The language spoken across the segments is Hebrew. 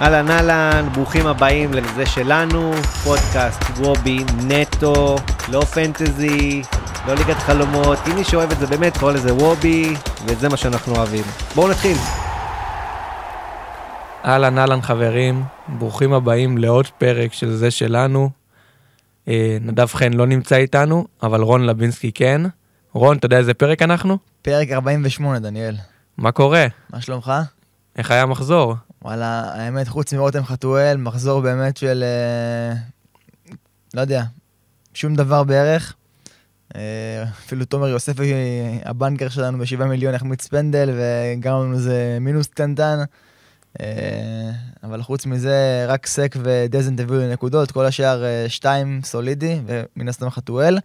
אהלן אהלן, ברוכים הבאים לזה שלנו, פודקאסט וובי נטו, לא פנטזי, לא ליגת חלומות, אם מי שאוהב את זה באמת קורא לזה וובי, וזה מה שאנחנו אוהבים. בואו נתחיל. אהלן אהלן חברים, ברוכים הבאים לעוד פרק של זה שלנו. אה, נדב חן לא נמצא איתנו, אבל רון לבינסקי כן. רון, אתה יודע איזה פרק אנחנו? פרק 48, דניאל. מה קורה? מה שלומך? איך היה המחזור? וואלה, האמת, חוץ מרותם חתואל, מחזור באמת של... אה, לא יודע, שום דבר בערך. אה, אפילו תומר יוספי, הבנקר שלנו ב-7 מיליון, החמיץ פנדל, וגרם לנו איזה מינוס קטנטן. אה, אבל חוץ מזה, רק סק ודזנט הביאו לי נקודות, כל השאר אה, שתיים סולידי, ומן הסתם חתואל.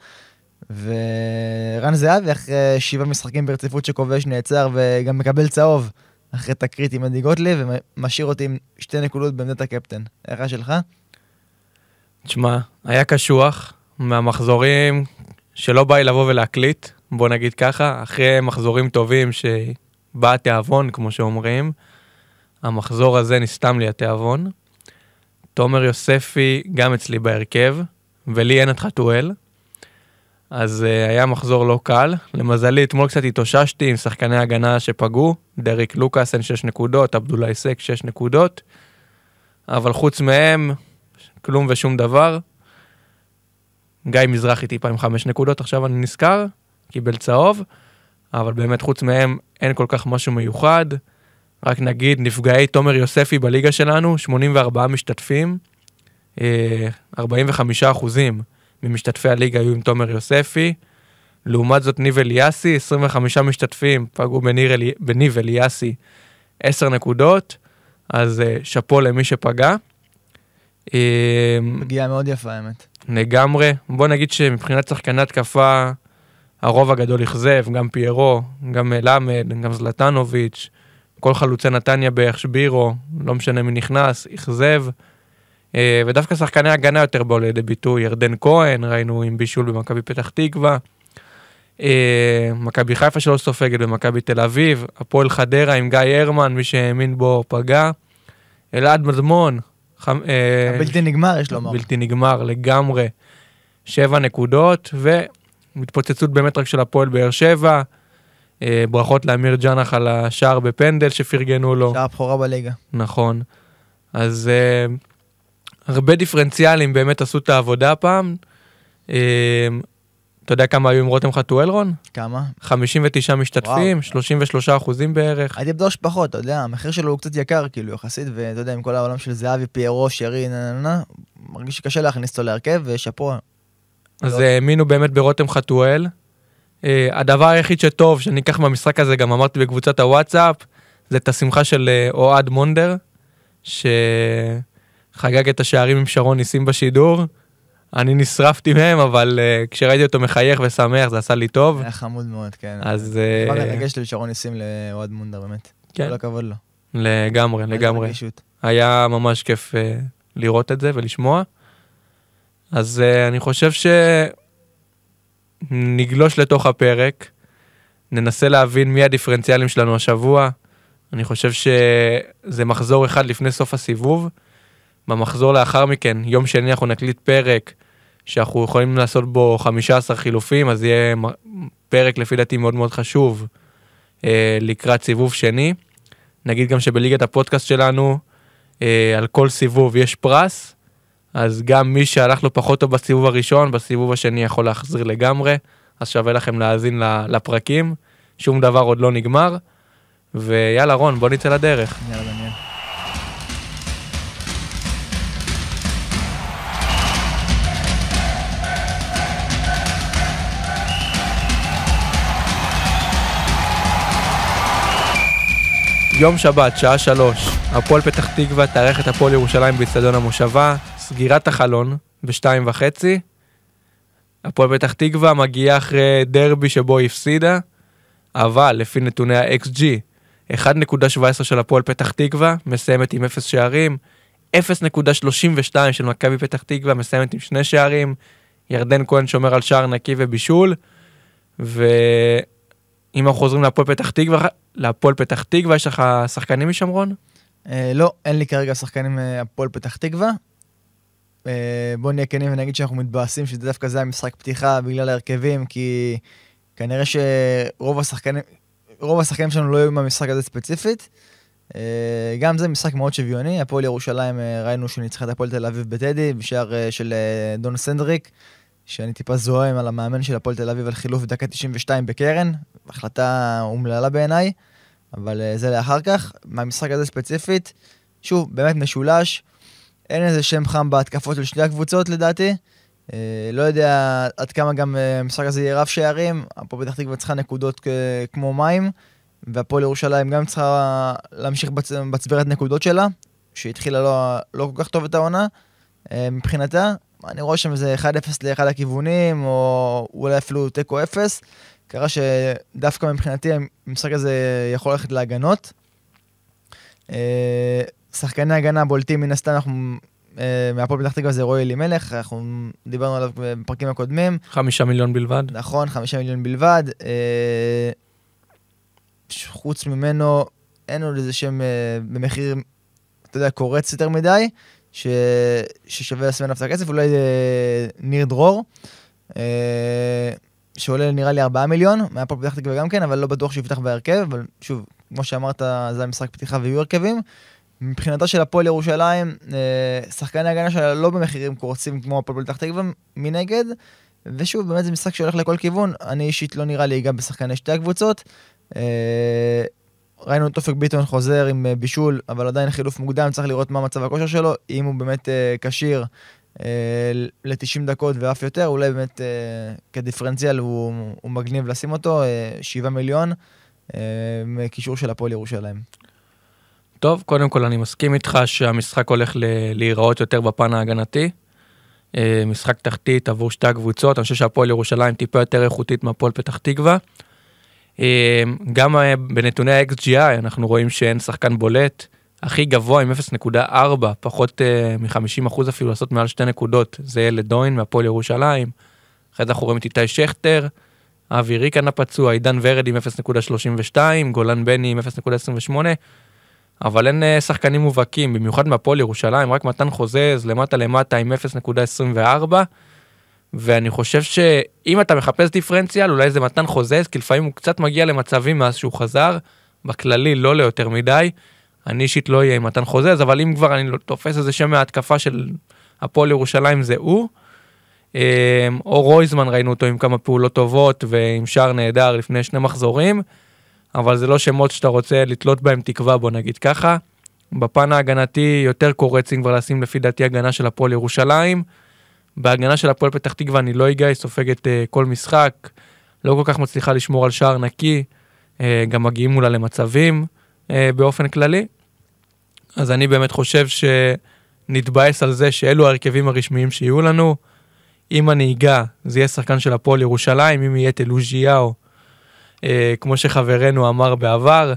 ורן זהבי, אחרי שבעה משחקים ברציפות שכובש, נעצר וגם מקבל צהוב. אחרי תקרית עם עדי גוטליב, ומשאיר אותי עם שתי נקודות בעמדת הקפטן. איך שלך? תשמע, היה קשוח מהמחזורים שלא בא לי לבוא ולהקליט, בוא נגיד ככה, אחרי מחזורים טובים שבא התיאבון, כמו שאומרים, המחזור הזה נסתם לי התיאבון. תומר יוספי גם אצלי בהרכב, ולי אין את חתואל. אז uh, היה מחזור לא קל. למזלי, אתמול קצת התאוששתי עם שחקני הגנה שפגעו, דריק לוקאסן 6 נקודות, עבדולאי סק 6 נקודות, אבל חוץ מהם, כלום ושום דבר. גיא מזרחי טיפה עם 5 נקודות, עכשיו אני נזכר, קיבל צהוב, אבל באמת חוץ מהם אין כל כך משהו מיוחד. רק נגיד, נפגעי תומר יוספי בליגה שלנו, 84 משתתפים, 45 אה, אחוזים. ממשתתפי הליגה היו עם תומר יוספי. לעומת זאת ניב אליאסי, 25 משתתפים, פגעו בניר. בניב אליאסי 10 נקודות, אז uh, שאפו למי שפגע. פגיעה מאוד יפה האמת. לגמרי. בוא נגיד שמבחינת שחקני התקפה, הרוב הגדול אכזב, גם פיירו, גם מלמד, גם זלטנוביץ', כל חלוצי נתניה בערך שבירו, לא משנה מי נכנס, אכזב. אה, ודווקא שחקני הגנה יותר באו לידי ביטוי, ירדן כהן, ראינו עם בישול במכבי פתח תקווה, אה, מכבי חיפה שלא סופגת במכבי תל אביב, הפועל חדרה עם גיא הרמן, מי שהאמין בו פגע, אלעד מדמון. אה, בלתי נגמר יש לומר. בלתי נגמר לגמרי. שבע נקודות, והתפוצצות באמת רק של הפועל באר שבע. ברכות לאמיר ג'אנח על השער בפנדל שפרגנו לו. שער בכורה בליגה. נכון. אז הרבה דיפרנציאלים באמת עשו את העבודה הפעם. אמ, אתה יודע כמה היו עם רותם חתואל רון? כמה? 59 משתתפים, וואו. 33 אחוזים בערך. הייתי בטוח שפחות, אתה יודע, המחיר שלו הוא קצת יקר כאילו יחסית, ואתה יודע, עם כל העולם של זהבי, פיירו, שרי, נה נה נה, מרגיש שקשה להכניס אותו להרכב, ושאפו. אז לא. האמינו באמת ברותם חתואל. Uh, הדבר היחיד שטוב שאני אקח מהמשחק הזה, גם אמרתי בקבוצת הוואטסאפ, זה את השמחה של uh, אוהד מונדר, ש... חגג את השערים עם שרון ניסים בשידור. אני נשרפתי מהם, אבל uh, כשראיתי אותו מחייך ושמח, זה עשה לי טוב. היה חמוד מאוד, כן. אז... כבר uh, לי שרון ניסים לאוהד מונדר, באמת. כן. כל הכבוד לו. לגמרי, לגמרי. היה ממש כיף uh, לראות את זה ולשמוע. אז uh, אני חושב שנגלוש לתוך הפרק, ננסה להבין מי הדיפרנציאלים שלנו השבוע. אני חושב שזה מחזור אחד לפני סוף הסיבוב. במחזור לאחר מכן, יום שני אנחנו נקליט פרק שאנחנו יכולים לעשות בו 15 חילופים, אז יהיה פרק לפי דעתי מאוד מאוד חשוב אה, לקראת סיבוב שני. נגיד גם שבליגת הפודקאסט שלנו, אה, על כל סיבוב יש פרס, אז גם מי שהלך לו פחות טוב בסיבוב הראשון, בסיבוב השני יכול להחזיר לגמרי, אז שווה לכם להאזין לפרקים, שום דבר עוד לא נגמר, ויאללה רון, בוא נצא לדרך. יאללה דניאל. יום שבת, שעה שלוש, הפועל פתח תקווה תארח את הפועל ירושלים באצטדיון המושבה, סגירת החלון בשתיים וחצי. הפועל פתח תקווה מגיעה אחרי דרבי שבו היא הפסידה, אבל לפי נתוני ה-XG, 1.17 של הפועל פתח תקווה, מסיימת עם 0 שערים, 0.32 של מכבי פתח תקווה, מסיימת עם שני שערים, ירדן כהן שומר על שער נקי ובישול, ו... אם אנחנו חוזרים להפועל פתח תקווה, להפועל פתח תקווה, יש לך שחקנים משמרון? אה, לא, אין לי כרגע שחקנים מהפועל פתח תקווה. אה, בואו נהיה כנים ונגיד שאנחנו מתבאסים שזה דווקא זה המשחק פתיחה בגלל ההרכבים, כי כנראה שרוב השחקנים, רוב השחקנים שלנו לא היו מהמשחק הזה ספציפית. אה, גם זה משחק מאוד שוויוני, הפועל ירושלים אה, ראינו שניצחה את הפועל תל אביב בטדי, בשער אה, של אה, דון סנדריק, שאני טיפה זועם על המאמן של הפועל תל אביב על חילוף דקה 92 בקרן, החלטה אומללה בעיניי, אבל אה, זה לאחר כך. מהמשחק הזה ספציפית, שוב, באמת משולש, אין איזה שם חם בהתקפות של שתי הקבוצות לדעתי. אה, לא יודע עד כמה גם אה, המשחק הזה יהיה רב שערים, הפועל פתח תקווה צריכה נקודות כמו מים, והפועל ירושלים גם צריכה להמשיך בצ... בצבירת נקודות שלה, שהתחילה לא, לא כל כך טוב את העונה. מבחינתה, אני רואה שם איזה 1-0 לאחד הכיוונים, או אולי אפילו תיקו 0. קרה שדווקא מבחינתי המשחק הזה יכול ללכת להגנות. אה, שחקני הגנה בולטים מן הסתם, אנחנו אה, מהפועל פתח תקווה זה רועי אלימלך, אנחנו דיברנו עליו בפרקים הקודמים. חמישה מיליון בלבד. נכון, חמישה מיליון בלבד. אה, חוץ ממנו, אין עוד איזה שם במחיר, אתה יודע, קורץ יותר מדי, ש... ששווה לשים עליו את הכסף, אולי אה, ניר דרור, אה, שעולה נראה לי 4 מיליון, מהפועל פתח תקווה גם כן, אבל לא בטוח שהוא יפתח בהרכב, אבל שוב, כמו שאמרת, זה המשחק פתיחה ויהיו הרכבים. מבחינתה של הפועל ירושלים, אה, שחקני הגנה שלה לא במחירים קורצים כמו הפועל פתח תקווה מנגד, ושוב, באמת זה משחק שהולך לכל כיוון. אני אישית לא נראה לי גם בשחקני שתי הקבוצות. אה, ראינו את אופק ביטון חוזר עם אה, בישול, אבל עדיין חילוף מוקדם, צריך לראות מה מצב הכושר שלו, אם הוא באמת אה, כשיר ל-90 דקות ואף יותר, אולי באמת כדיפרנציאל הוא, הוא מגניב לשים אותו, 7 מיליון, מקישור של הפועל ירושלים. טוב, קודם כל אני מסכים איתך שהמשחק הולך להיראות יותר בפן ההגנתי. אה, משחק תחתית עבור שתי הקבוצות, אני חושב שהפועל ירושלים טיפה יותר איכותית מהפועל פתח תקווה. אה, גם אה, בנתוני ה-XGI אנחנו רואים שאין שחקן בולט. הכי גבוה עם 0.4, פחות מ-50% אפילו לעשות מעל שתי נקודות, זה ילד דוין מהפועל ירושלים. אחרי זה אנחנו רואים את איתי שכטר, אבי ריקן הפצוע, עידן ורד עם 0.32, גולן בני עם 0.28. אבל אין אה, שחקנים מובהקים, במיוחד מהפועל ירושלים, רק מתן חוזז למטה למטה עם 0.24, ואני חושב שאם אתה מחפש דיפרנציאל, אולי זה מתן חוזז, כי לפעמים הוא קצת מגיע למצבים מאז שהוא חזר, בכללי לא ליותר מדי. אני אישית לא אהיה עם מתן חוזז, אבל אם כבר אני תופס איזה שם מההתקפה של הפועל ירושלים זה הוא. אה, או רויזמן ראינו אותו עם כמה פעולות טובות ועם שער נהדר לפני שני מחזורים. אבל זה לא שמות שאתה רוצה לתלות בהם תקווה, בוא נגיד ככה. בפן ההגנתי יותר קורצים כבר לשים לפי דעתי הגנה של הפועל ירושלים. בהגנה של הפועל פתח תקווה אני לא אגע, היא סופגת uh, כל משחק, לא כל כך מצליחה לשמור על שער נקי, uh, גם מגיעים מולה למצבים uh, באופן כללי. אז אני באמת חושב שנתבאס על זה שאלו ההרכבים הרשמיים שיהיו לנו. אם אני אגע, זה יהיה שחקן של הפועל ירושלים, אם יהיה תלוז'יהו אה, כמו שחברנו אמר בעבר,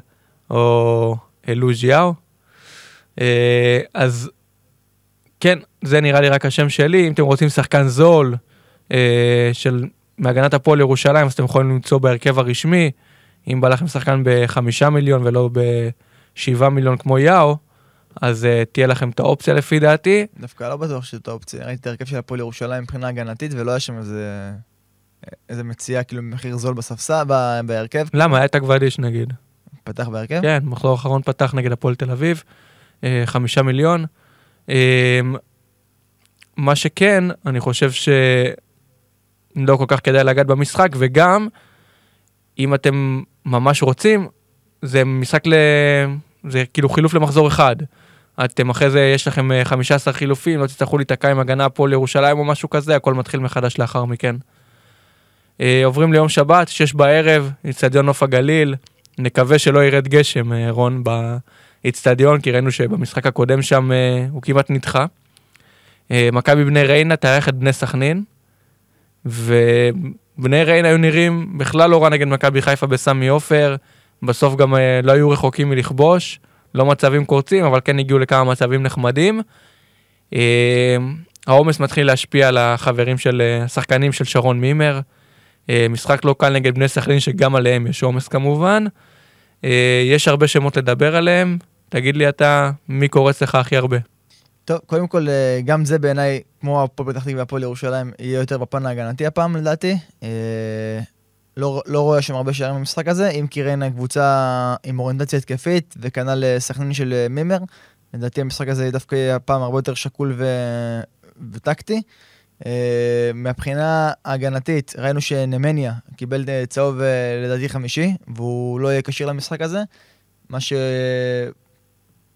או אלוז'יאו. אה, אז כן, זה נראה לי רק השם שלי. אם אתם רוצים שחקן זול אה, של מהגנת הפועל ירושלים, אז אתם יכולים למצוא בהרכב הרשמי. אם בא לכם שחקן בחמישה מיליון ולא בשבעה מיליון כמו יאו, אז uh, תהיה לכם את האופציה לפי דעתי. דווקא לא בטוח שזאת האופציה. ראיתי את ההרכב של הפועל ירושלים מבחינה הגנתית, ולא היה שם איזה איזה מציאה, כאילו מחיר זול בספסל, בהרכב. למה? היה את הגוודיש נגיד. פתח בהרכב? כן, מחזור האחרון פתח נגד הפועל תל אביב, אה, חמישה מיליון. מה שכן, אני חושב שלא כל כך כדאי לגעת במשחק, וגם, אם אתם ממש רוצים, זה משחק ל... זה כאילו חילוף למחזור אחד. אתם אחרי זה, יש לכם 15 אה, חילופים, לא תצטרכו להיתקע עם הגנה פה לירושלים או משהו כזה, הכל מתחיל מחדש לאחר מכן. אה, עוברים ליום שבת, שש בערב, אצטדיון נוף הגליל. נקווה שלא ירד גשם, אה, רון, באצטדיון, כי ראינו שבמשחק הקודם שם הוא כמעט נדחה. מכבי בני ריינה תארח את בני סכנין, ובני ריינה היו נראים בכלל לא רע נגד מכבי חיפה בסמי עופר, בסוף גם לא היו רחוקים מלכבוש, לא מצבים קורצים, אבל כן הגיעו לכמה מצבים נחמדים. העומס מתחיל להשפיע על החברים של, השחקנים של שרון מימר. אה, משחק לא קל נגד בני סכנין, שגם עליהם יש עומס כמובן. אה, יש הרבה שמות לדבר עליהם, תגיד לי אתה, מי קורץ לך הכי הרבה? טוב, קודם כל, אה, גם זה בעיניי, כמו הפועל פתח תקווה והפועל ירושלים, יהיה יותר בפן ההגנתי הפעם, לדעתי. אה, לא, לא רואה שם הרבה שערים במשחק הזה, אם כי ריינה קבוצה עם אוריינטציה התקפית, וכנ"ל אה, סכנין של מימר. לדעתי המשחק הזה דווקא יהיה הפעם הרבה יותר שקול ו... וטקטי. מהבחינה ההגנתית, ראינו שנמניה קיבל צהוב לדעתי חמישי, והוא לא יהיה כשיר למשחק הזה, מה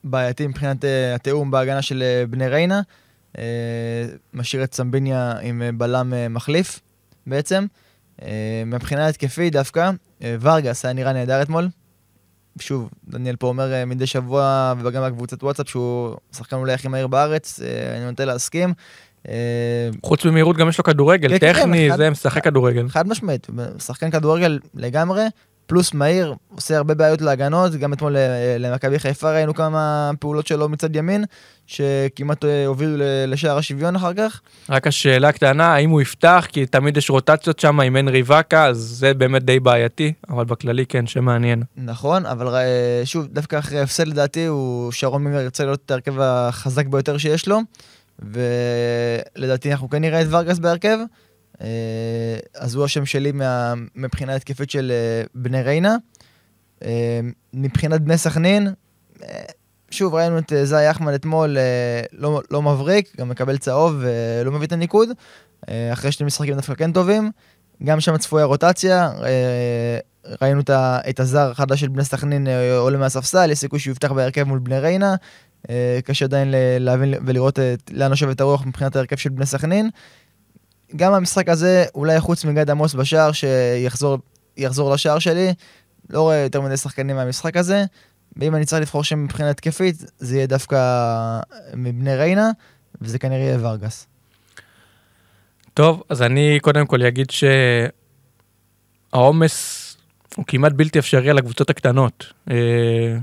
שבעייתי מבחינת uh, התיאום בהגנה של uh, בני ריינה. Uh, משאיר את סמביניה עם בלם מחליף בעצם. מבחינה התקפית דווקא, ורגס היה נראה נהדר אתמול. שוב, דניאל פה אומר מדי שבוע, וגם בקבוצת וואטסאפ, שהוא שחקן אולי הכי מהיר בארץ, אני נוטה להסכים. אה, חוץ ממהירות גם יש לו כדורגל, כן, כן טכני, זה משחק כדורגל. חד משמעית, שחקן כדורגל לגמרי, פלוס מהיר, עושה הרבה בעיות להגנות, גם אתמול אה, למכבי חיפה ראינו כמה פעולות שלו מצד ימין, שכמעט אה, הובילו לשער השוויון אחר כך. רק השאלה הקטנה, האם הוא יפתח, כי תמיד יש רוטציות שם, אם אין ריבקה, אז זה באמת די בעייתי, אבל בכללי כן, שמעניין. נכון, אבל שוב, דווקא אחרי הפסד לדעתי, הוא שרון מימר ירצה לראות את ההרכב החזק ביותר שיש לו. ולדעתי אנחנו כן נראה את ורגס בהרכב. אה, אז הוא השם שלי מה, מבחינה התקפית של אה, בני ריינה. אה, מבחינת בני סכנין, שוב ראינו את זי אחמד אתמול לא, לא מבריק, גם מקבל צהוב ולא מביא את הניקוד, אחרי שני משחקים דווקא כן טובים. גם שם צפויה רוטציה, ראינו את הזר החדש של בני סכנין עולה מהספסל, יש סיכוי שהוא יפתח בהרכב מול בני ריינה. קשה עדיין להבין ולראות לאן יושבת הרוח מבחינת ההרכב של בני סכנין. גם המשחק הזה, אולי חוץ מגד עמוס בשער, שיחזור לשער שלי, לא רואה יותר מדי שחקנים מהמשחק הזה. ואם אני צריך לבחור שם מבחינה התקפית, זה יהיה דווקא מבני ריינה, וזה כנראה יהיה ורגס. טוב, אז אני קודם כל אגיד שהעומס הוא כמעט בלתי אפשרי על הקבוצות הקטנות. אה,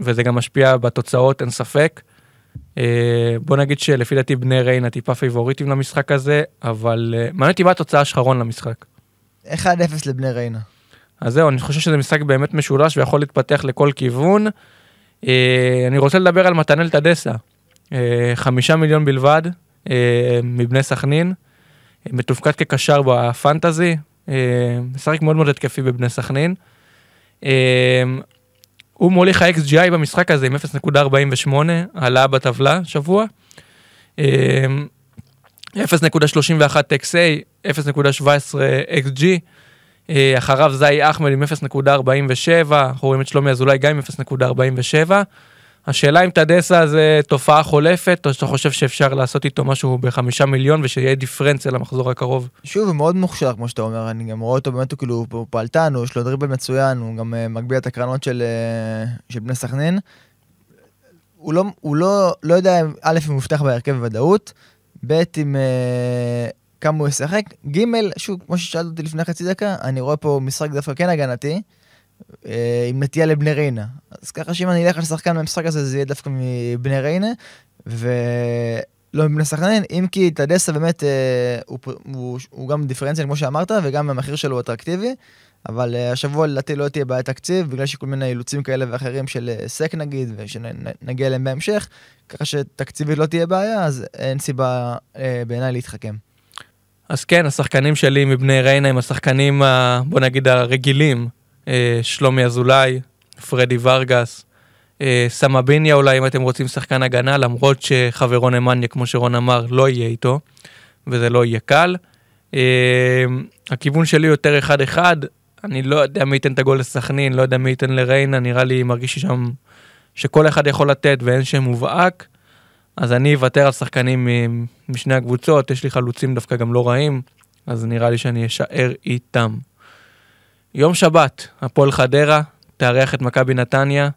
וזה גם משפיע בתוצאות, אין ספק. אה, בוא נגיד שלפי דעתי בני ריינה טיפה פייבוריטים למשחק הזה, אבל אה, מעניין אותי מה התוצאה האחרון למשחק. 1-0 לבני ריינה. אז זהו, אני חושב שזה משחק באמת משולש ויכול להתפתח לכל כיוון. אה, אני רוצה לדבר על מתנאל טדסה. חמישה מיליון בלבד מבני סכנין, מתופקד כקשר בפנטזי, משחק מאוד מאוד התקפי בבני סכנין. הוא מוליך ה-XGI במשחק הזה עם 0.48, עלה בטבלה שבוע. 0.31 XA, 0.17 XG, אחריו זי אחמד עם 0.47, אנחנו רואים את שלומי אזולאי גם עם 0.47. השאלה אם טדסה זה תופעה חולפת, או שאתה חושב שאפשר לעשות איתו משהו בחמישה מיליון ושיהיה דיפרנציה למחזור הקרוב? שוב, הוא מאוד מוכשר, כמו שאתה אומר, אני גם רואה אותו באמת, הוא כאילו הוא פעלתן, יש לו דריבל מצוין, הוא גם uh, מגביה את הקרנות של, uh, של בני סכנין. הוא לא, הוא לא, לא יודע, א', אם הוא מובטח בהרכב בוודאות, ב', אם... uh, כמה הוא ישחק, ג', שוב, כמו ששאלת אותי לפני חצי דקה, אני רואה פה משחק דווקא כן הגנתי, עם נטייה לבני ריינה. אז ככה שאם אני אלך על שחקן במשחק הזה, זה יהיה דווקא מבני ריינה, ולא מבני סכנין, אם כי טדסה באמת, אה, הוא, הוא, הוא גם דיפרנציאל כמו שאמרת, וגם המחיר שלו הוא אטרקטיבי. אבל uh, השבוע לדעתי לא תהיה בעיית תקציב, בגלל שכל מיני אילוצים כאלה ואחרים של סק נגיד, ושנגיע אליהם בהמשך, ככה שתקציבית לא תהיה בעיה, אז אין סיבה בעיניי להתחכם. אז כן, השחקנים שלי מבני ריינה הם השחקנים, בוא נגיד, הרגילים, אה, שלומי אזולאי, פרדי ורגס, אה, סמביניה אולי אם אתם רוצים שחקן הגנה, למרות שחברו נמניה, כמו שרון אמר, לא יהיה איתו, וזה לא יהיה קל. אה, הכיוון שלי יותר אחד-אחד, אני לא יודע מי ייתן את הגול לסכנין, לא יודע מי ייתן לריינה, נראה לי מרגיש שם שכל אחד יכול לתת ואין שם מובהק. אז אני אוותר על שחקנים משני הקבוצות, יש לי חלוצים דווקא גם לא רעים, אז נראה לי שאני אשאר איתם. יום שבת, הפועל חדרה, תארח את מכבי נתניה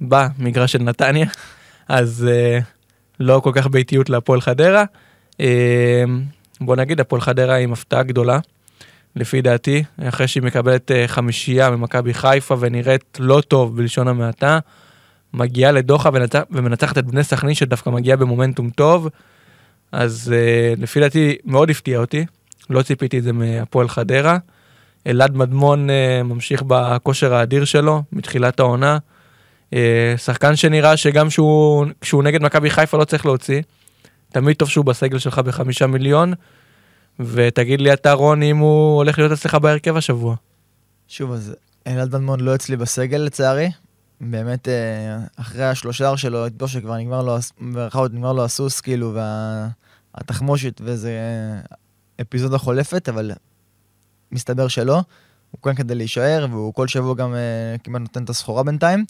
במגרש של נתניה, אז uh, לא כל כך ביתיות להפועל חדרה. Uh, בוא נגיד, הפועל חדרה עם הפתעה גדולה, לפי דעתי, אחרי שהיא מקבלת uh, חמישייה ממכבי חיפה ונראית לא טוב בלשון המעטה, מגיעה לדוחה ונצח, ומנצחת את בני סכנין שדווקא מגיעה במומנטום טוב, אז uh, לפי דעתי מאוד הפתיע אותי, לא ציפיתי את זה מהפועל חדרה. אלעד מדמון uh, ממשיך בכושר האדיר שלו מתחילת העונה. אה, שחקן שנראה שגם שהוא, כשהוא נגד מכבי חיפה לא צריך להוציא. תמיד טוב שהוא בסגל שלך בחמישה מיליון. ותגיד לי אתה רון אם הוא הולך להיות אצלך בהרכב השבוע. שוב, אז אלעד מדמון לא אצלי בסגל לצערי. באמת, אה, אחרי השלושה שלו, את שכבר נגמר לו, ברכאות נגמר לו הסוס, כאילו, והתחמושת, וזה אפיזודה חולפת, אבל מסתבר שלא. הוא כאן כדי להישאר, והוא כל שבוע גם uh, כמעט נותן את הסחורה בינתיים.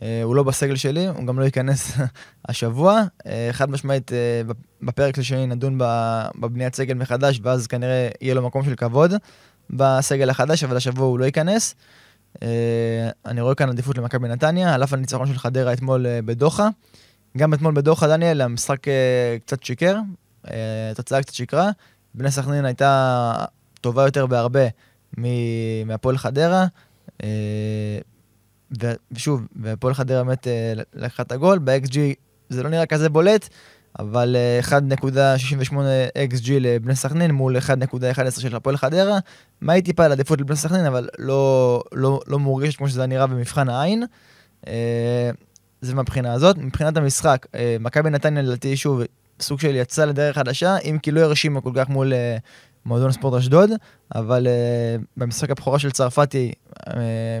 Uh, הוא לא בסגל שלי, הוא גם לא ייכנס השבוע. Uh, חד משמעית, uh, בפרק השני נדון בבניית סגל מחדש, ואז כנראה יהיה לו מקום של כבוד בסגל החדש, אבל השבוע הוא לא ייכנס. Uh, אני רואה כאן עדיפות למכבי נתניה, על אף הניצחון של חדרה אתמול uh, בדוחה. גם אתמול בדוחה, דניאל, המשחק uh, קצת שיקר, התוצאה קצת שיקרה. בני סכנין הייתה טובה יותר בהרבה מהפועל חדרה. אה, ושוב, והפועל חדרה באמת אה, לקחה את הגול, ב-XG זה לא נראה כזה בולט, אבל 1.68 אה, XG לבני סכנין מול 1.11 של הפועל חדרה. מה היא טיפה על עדיפות לבני סכנין, אבל לא, לא, לא מורגשת כמו שזה נראה במבחן העין. זה מהבחינה הזאת. מבחינת המשחק, מכבי נתניה לדעתי שוב סוג של יצא לדרך חדשה, אם כי לא הרשימה כל כך מול מועדון ספורט אשדוד, אבל uh, במשחק הבכורה של צרפתי, uh,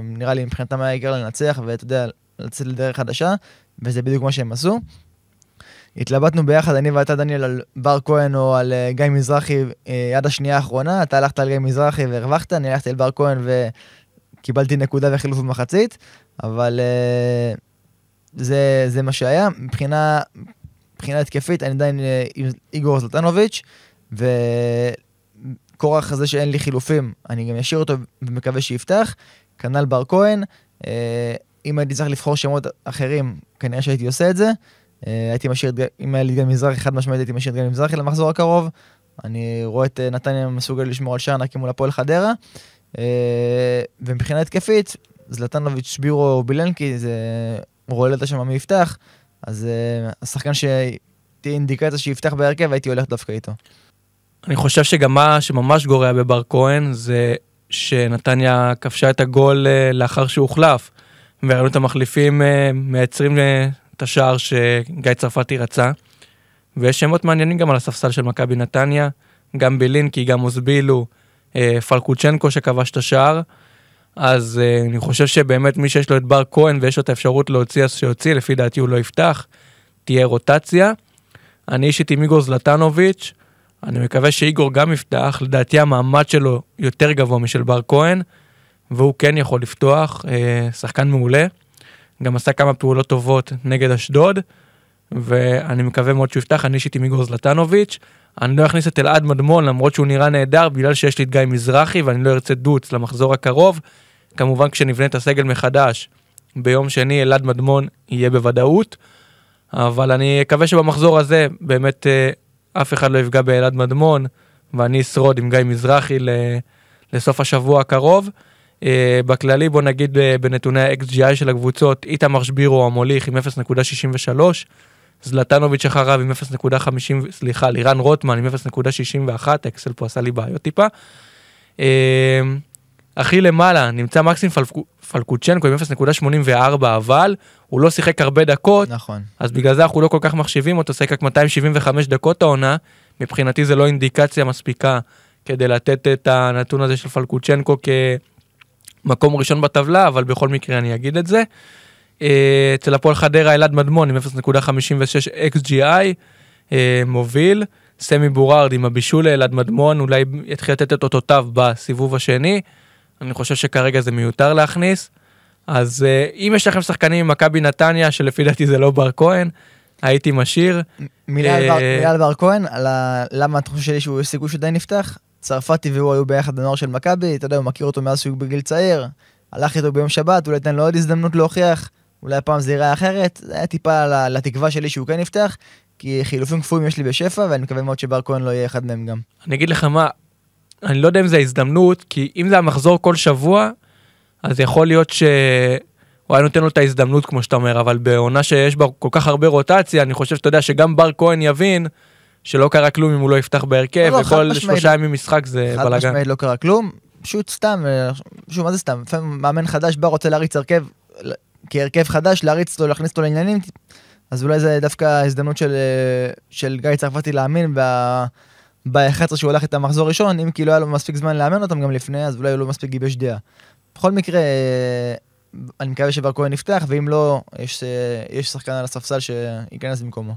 נראה לי מבחינתם היה עיקר לנצח, ואתה יודע, לצאת לדרך חדשה, וזה בדיוק מה שהם עשו. התלבטנו ביחד, אני ואתה, דניאל, על בר כהן או על uh, גיא מזרחי uh, עד השנייה האחרונה. אתה הלכת על גיא מזרחי והרווחת, אני הלכתי על בר כהן וקיבלתי נקודה וחילוף במחצית, אבל uh, זה, זה מה שהיה. מבחינה, מבחינה התקפית, אני עדיין uh, עם איגור זלטנוביץ', ו... כורח הזה שאין לי חילופים, אני גם אשאיר אותו ומקווה שיפתח. כנ"ל בר כהן, אה, אם הייתי צריך לבחור שמות אחרים, כנראה שהייתי עושה את זה. אה, הייתי משאיר, אם היה לי גם מזרחי, חד משמעית הייתי משאיר את גם מזרחי למחזור הקרוב. אני רואה את אה, נתניה מסוגל לשמור על שער נקי מול הפועל חדרה. ומבחינה התקפית, זלטנוביץ', שבירו, בילנקי, זה רולטה שם מי יפתח. אז השחקן שתהיה אינדיקציה שיפתח בהרכב, הייתי הולך דווקא איתו. אני חושב שגם מה שממש גורע בבר כהן זה שנתניה כבשה את הגול אה, לאחר שהוחלף. וראינו את המחליפים אה, מייצרים אה, את השער שגיא צרפתי רצה. ויש שמות מעניינים גם על הספסל של מכבי נתניה, גם בלינקי, גם אוזבילו, פלקוצ'נקו שכבש את השער. אז אני חושב שבאמת מי שיש לו את בר כהן ויש לו את האפשרות להוציא אז שיוציא, לפי דעתי הוא לא יפתח, תהיה רוטציה. אני אישית עם איגור זלטנוביץ', אני מקווה שאיגור גם יפתח, לדעתי המעמד שלו יותר גבוה משל בר כהן, והוא כן יכול לפתוח, אה, שחקן מעולה. גם עשה כמה פעולות טובות נגד אשדוד, ואני מקווה מאוד שהוא יפתח, אני אישית עם איגור זלטנוביץ'. אני לא אכניס את אלעד מדמון למרות שהוא נראה נהדר, בגלל שיש לי את גיא מזרחי ואני לא ארצה דוץ למחזור הקרוב. כמובן כשנבנה את הסגל מחדש, ביום שני אלעד מדמון יהיה בוודאות. אבל אני אקווה שבמחזור הזה באמת אה, אף אחד לא יפגע באלעד מדמון, ואני אשרוד עם גיא מזרחי לסוף השבוע הקרוב. Uh, בכללי בוא נגיד uh, בנתוני ה-XGI של הקבוצות, איתמר שבירו המוליך עם 0.63, זלטנוביץ' אחריו עם 0.50, סליחה, לירן רוטמן עם 0.61, אקסל פה עשה לי בעיות טיפה. הכי למעלה נמצא מקסים פלק... פלקוצ'נקו עם 0.84 אבל הוא לא שיחק הרבה דקות, נכון. אז בגלל זה אנחנו לא כל כך מחשיבים אותו, שיחק רק 275 דקות העונה, מבחינתי זה לא אינדיקציה מספיקה כדי לתת את הנתון הזה של פלקוצ'נקו כמקום ראשון בטבלה, אבל בכל מקרה אני אגיד את זה. אה, אצל הפועל חדרה אלעד מדמון עם 0.56 XGI אה, מוביל. סמי בורארד עם הבישול לאלעד מדמון אולי יתחיל לתת את אותותיו בסיבוב השני. אני חושב שכרגע זה מיותר להכניס. אז uh, אם יש לכם שחקנים ממכבי נתניה, שלפי דעתי זה לא בר כהן, הייתי משאיר. מילה על אה, בר כהן, על למה התחושה שלי שהוא סיכוי שעדיין נפתח. צרפתי והוא היו ביחד בנוער של מכבי, אתה יודע, הוא מכיר אותו מאז שהוא בגיל צעיר, הלך איתו ביום שבת, אולי ייתן לו עוד הזדמנות להוכיח, אולי הפעם זה ייראה אחרת, זה היה טיפה לתקווה שלי שהוא כן יפתח, כי חילופים קפואים יש לי בשפע, ואני מקווה מאוד שבר כהן לא יהיה אחד מהם גם. אני אגיד לך מה, אני לא יודע אם זה ההזדמנות, כי אם זה המחזור כל שבוע, אז יכול להיות שהוא היה נותן לו את ההזדמנות כמו שאתה אומר, אבל בעונה שיש בה כל כך הרבה רוטציה, אני חושב שאתה יודע שגם בר כהן יבין שלא קרה כלום אם הוא לא יפתח בהרכב, לא, לא וכל שלושה ימים משחק זה בלאגן. חד משמעית לא קרה כלום, פשוט סתם, שוב, מה זה סתם, לפעמים מאמן חדש בא רוצה להריץ הרכב, כהרכב חדש, להריץ אותו, להכניס אותו לעניינים, אז אולי זה דווקא ההזדמנות של, אה, של גיא צרפתי להאמין ב-11 שהוא הלך את המחזור ראשון, אם כי לא היה לו מספיק זמן לאמן אותם גם לפני, אז אולי הוא לא מספיק גיבש דעה. בכל מקרה, אה, אני מקווה שבר כהן יפתח, ואם לא, יש, אה, יש שחקן על הספסל שייכנס במקומו.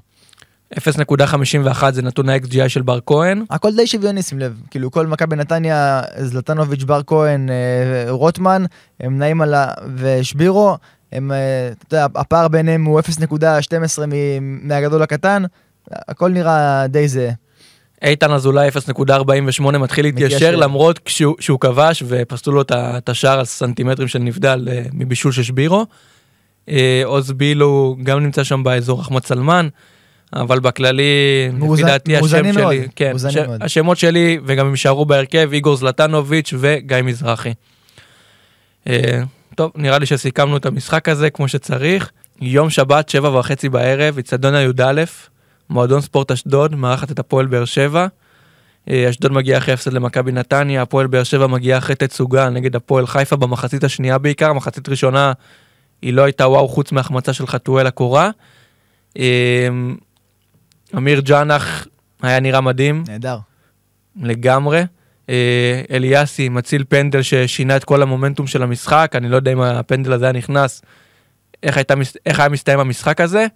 0.51 זה נתון ה-XGI של בר כהן. הכל די שוויוני, שים לב. כאילו, כל מכבי נתניה, זלטנוביץ', בר כהן, אה, רוטמן, הם נעים על ה... ושבירו, הם, אתה יודע, הפער ביניהם הוא 0.12 מהגדול לקטן, הכל נראה די זהה. איתן אזולאי 0.48 מתחיל להתיישר. למרות כשהוא, שהוא כבש ופסלו לו את השער על סנטימטרים של נבדל אה, מבישול של שבירו. אה, עוז בילו גם נמצא שם באזור אחמד סלמן, אבל בכללי, לפי דעתי השם מאוזנים שלי, מאוד, כן, ש- מאוד. השמות שלי וגם הם יישארו בהרכב, איגור זלטנוביץ' וגיא מזרחי. אה, טוב, נראה לי שסיכמנו את המשחק הזה כמו שצריך. יום שבת, שבע וחצי בערב, אצטדיון הי"א, מועדון ספורט אשדוד, מארחת את הפועל באר שבע. אה, אשדוד מגיעה אחרי הפסד למכבי נתניה, הפועל באר שבע מגיעה אחרי תצוגה נגד הפועל חיפה במחצית השנייה בעיקר, מחצית ראשונה היא לא הייתה וואו חוץ מהחמצה של חתואל הקורה. אה, אמיר ג'אנח היה נראה מדהים נהדר. לגמרי. אה, אליאסי מציל פנדל ששינה את כל המומנטום של המשחק, אני לא יודע אם הפנדל הזה היה נכנס, איך, הייתה, איך היה מסתיים המשחק הזה.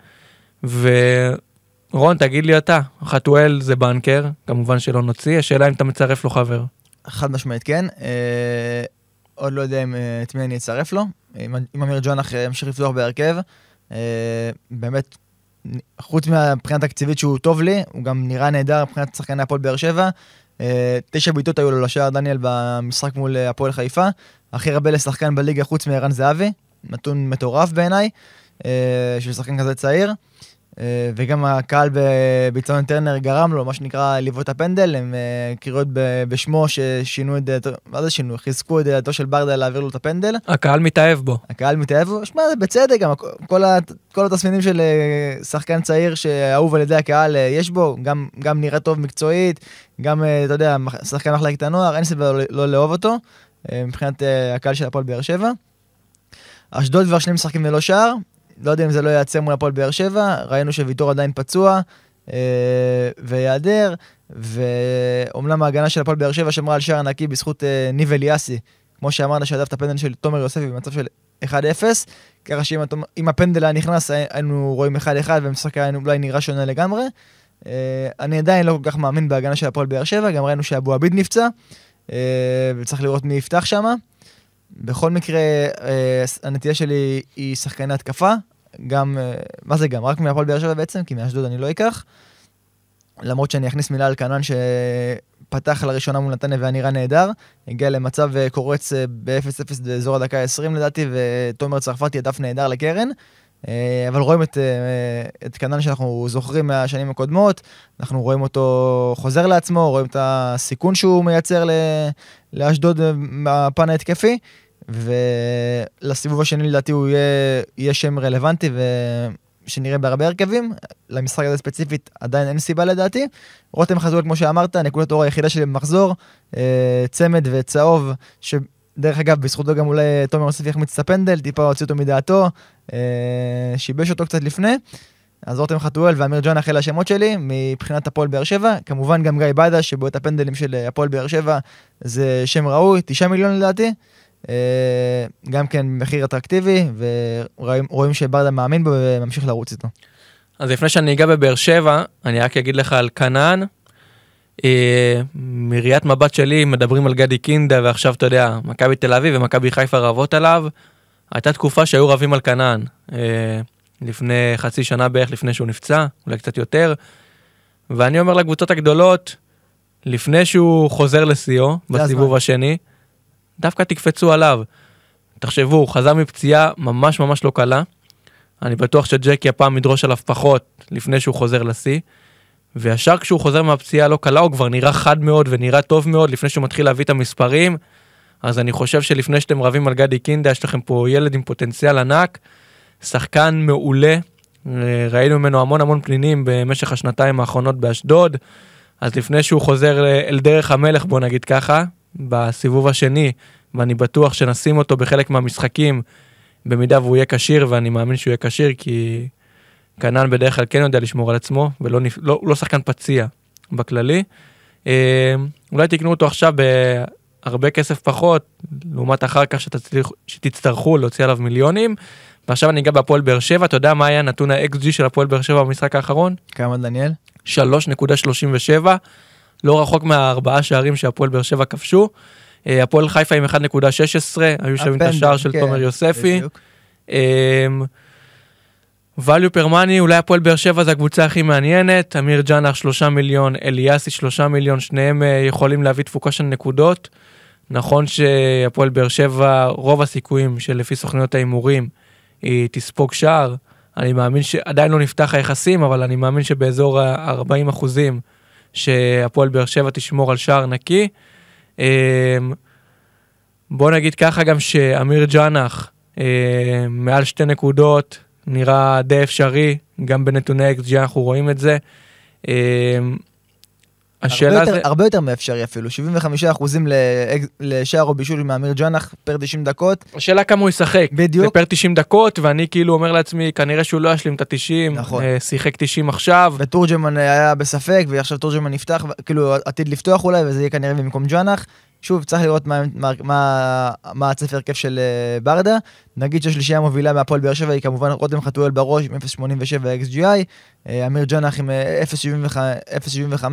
ורון, תגיד לי אתה, חתואל זה בנקר, כמובן שלא נוציא, השאלה אם אתה מצרף לו חבר. חד משמעית כן. אה, עוד לא יודע אם, אה, את מי אני אצרף לו. אם אם אמיר ג'ונח אה, ימשיך לפתוח בהרכב. אה, באמת, חוץ מהבחינה התקציבית שהוא טוב לי, הוא גם נראה נהדר מבחינת שחקני הפועל באר שבע. אה, תשע בעיטות היו לו לשער דניאל במשחק מול אה, הפועל חיפה. הכי הרבה לשחקן בליגה חוץ מערן זהבי. נתון מטורף בעיניי, אה, של שחקן כזה צעיר. אה, וגם הקהל ב- בצאן טרנר גרם לו, מה שנקרא, לבעוט את הפנדל, הם אה, קריאות בשמו ששינו את דעתו, מה זה שינו? חיזקו את דעתו של ברדה להעביר לו את הפנדל. הקהל מתאהב בו. הקהל מתאהב, בו. שמע, זה בצדק, גם כל, כל התסמינים של אה, שחקן צעיר שאהוב על ידי הקהל יש בו, גם, גם נראה טוב מקצועית, גם, אתה יודע, שחקן מחלקת הנוער, אין סיבה לא, לא לאהוב אותו, מבחינת הקהל של הפועל באר שבע. אשדוד כבר שני משחקים ללא שער, לא יודע אם זה לא ייעצר מול הפועל באר שבע, ראינו שוויטור עדיין פצוע אה, וייעדר, ואומנם ההגנה של הפועל באר שבע שמרה על שער נקי בזכות אה, ניב אליאסי, כמו שאמרת, שהדף את הפנדל של תומר יוספי במצב של 1-0, ככה שאם הפנדל היה נכנס הי- היינו רואים 1-1 והמשחק היה אולי נראה שונה לגמרי. אה, אני עדיין לא כל כך מאמין בהגנה של הפועל באר שבע, גם ראינו שאבו עביד נפצע, אה, וצריך לראות מי יפתח שם. בכל מקרה, אה, הנטייה שלי היא שחקני התקפה, גם, אה, מה זה גם? רק מהפועל באר שבע בעצם, כי מאשדוד אני לא אקח. למרות שאני אכניס מילה על קנן שפתח לראשונה מול נתניה והיה נראה נהדר, הגיע למצב אה, קורץ אה, ב-0-0 באזור הדקה ה-20 לדעתי, ותומר צרפתי הדף נהדר לקרן. אבל רואים את, את קנן שאנחנו זוכרים מהשנים הקודמות, אנחנו רואים אותו חוזר לעצמו, רואים את הסיכון שהוא מייצר לאשדוד מהפן ההתקפי, ולסיבוב השני לדעתי הוא יהיה, יהיה שם רלוונטי ושנראה בהרבה הרכבים. למשחק הזה ספציפית עדיין אין סיבה לדעתי. רותם חזואל, כמו שאמרת, נקודת האור היחידה שלי במחזור, אה, צמד וצהוב, שדרך אגב, בזכותו גם אולי תומר יוסף יחמיץ את הפנדל, טיפה הוציא אותו מדעתו, אה, שיבש אותו קצת לפני. אז רותם חתואל ואמיר ג'אנח אלה השמות שלי, מבחינת הפועל באר שבע. כמובן גם גיא בדה, שבועט הפנדלים של הפועל באר שבע, זה שם ראוי, תשעה מיליון לדעתי. אה, גם כן מחיר אטרקטיבי, ורואים רואים שברדה מאמין בו וממשיך לרוץ איתו. אז לפני שאני אגע בבאר שבע, אני רק אגיד לך על כנען. אה, מראיית מבט שלי מדברים על גדי קינדה ועכשיו אתה יודע, מכבי תל אביב ומכבי חיפה רבות עליו. הייתה תקופה שהיו רבים על כנען. אה, לפני חצי שנה בערך לפני שהוא נפצע, אולי קצת יותר. ואני אומר לקבוצות הגדולות, לפני שהוא חוזר לשיאו, בסיבוב הזמן. השני, דווקא תקפצו עליו. תחשבו, הוא חזר מפציעה ממש ממש לא קלה. אני בטוח שג'קי הפעם ידרוש עליו פחות לפני שהוא חוזר לשיא. וישר כשהוא חוזר מהפציעה הלא קלה הוא כבר נראה חד מאוד ונראה טוב מאוד לפני שהוא מתחיל להביא את המספרים. אז אני חושב שלפני שאתם רבים על גדי קינדה יש לכם פה ילד עם פוטנציאל ענק, שחקן מעולה, אה, ראינו ממנו המון המון פנינים במשך השנתיים האחרונות באשדוד, אז לפני שהוא חוזר אה, אל דרך המלך בוא נגיד ככה, בסיבוב השני, ואני בטוח שנשים אותו בחלק מהמשחקים במידה והוא יהיה כשיר, ואני מאמין שהוא יהיה כשיר, כי כנען בדרך כלל כן יודע לשמור על עצמו, ולא נפ... לא, לא שחקן פציע בכללי. אה, אולי תקנו אותו עכשיו בהרבה כסף פחות, לעומת אחר כך שתצליח, שתצטרכו להוציא עליו מיליונים. ועכשיו אני אגע בהפועל באר שבע, אתה יודע מה היה נתון ה-XG של הפועל באר שבע במשחק האחרון? כמה דניאל? 3.37, לא רחוק מהארבעה שערים שהפועל באר שבע כבשו. אה, הפועל חיפה עם 1.16, היו שווים את השער של כן, תומר יוספי. בדיוק. value per money, אולי הפועל באר שבע זה הקבוצה הכי מעניינת, אמיר ג'אנח 3 מיליון, אליאסי 3 מיליון, שניהם אה, יכולים להביא תפוקה של נקודות. נכון שהפועל באר שבע, רוב הסיכויים שלפי סוכניות ההימורים היא תספוג שער. אני מאמין שעדיין לא נפתח היחסים, אבל אני מאמין שבאזור ה-40 אחוזים שהפועל באר שבע תשמור על שער נקי. אה, בוא נגיד ככה גם שאמיר ג'אנח אה, מעל שתי נקודות נראה די אפשרי, גם בנתוני XG אנחנו רואים את זה. אה, השאלה הרבה זה, יותר, הרבה יותר מאפשרי אפילו, 75 אחוזים לשער או בישול מאמיר ג'אנח פר 90 דקות. השאלה כמה הוא ישחק. בדיוק. זה פר 90 דקות, ואני כאילו אומר לעצמי, כנראה שהוא לא ישלים את ה-90, נכון. שיחק 90 עכשיו. ותורג'מן היה בספק, ועכשיו תורג'מן נפתח, כאילו עתיד לפתוח אולי, וזה יהיה כנראה במקום ג'אנח. שוב, צריך לראות מה, מה, מה, מה הצפי הרכב של uh, ברדה. נגיד שהשלישייה המובילה מהפועל באר שבע היא כמובן רותם חתואל בראש עם 0.87 XGI, uh, אמיר ג'אנח עם uh, 0.75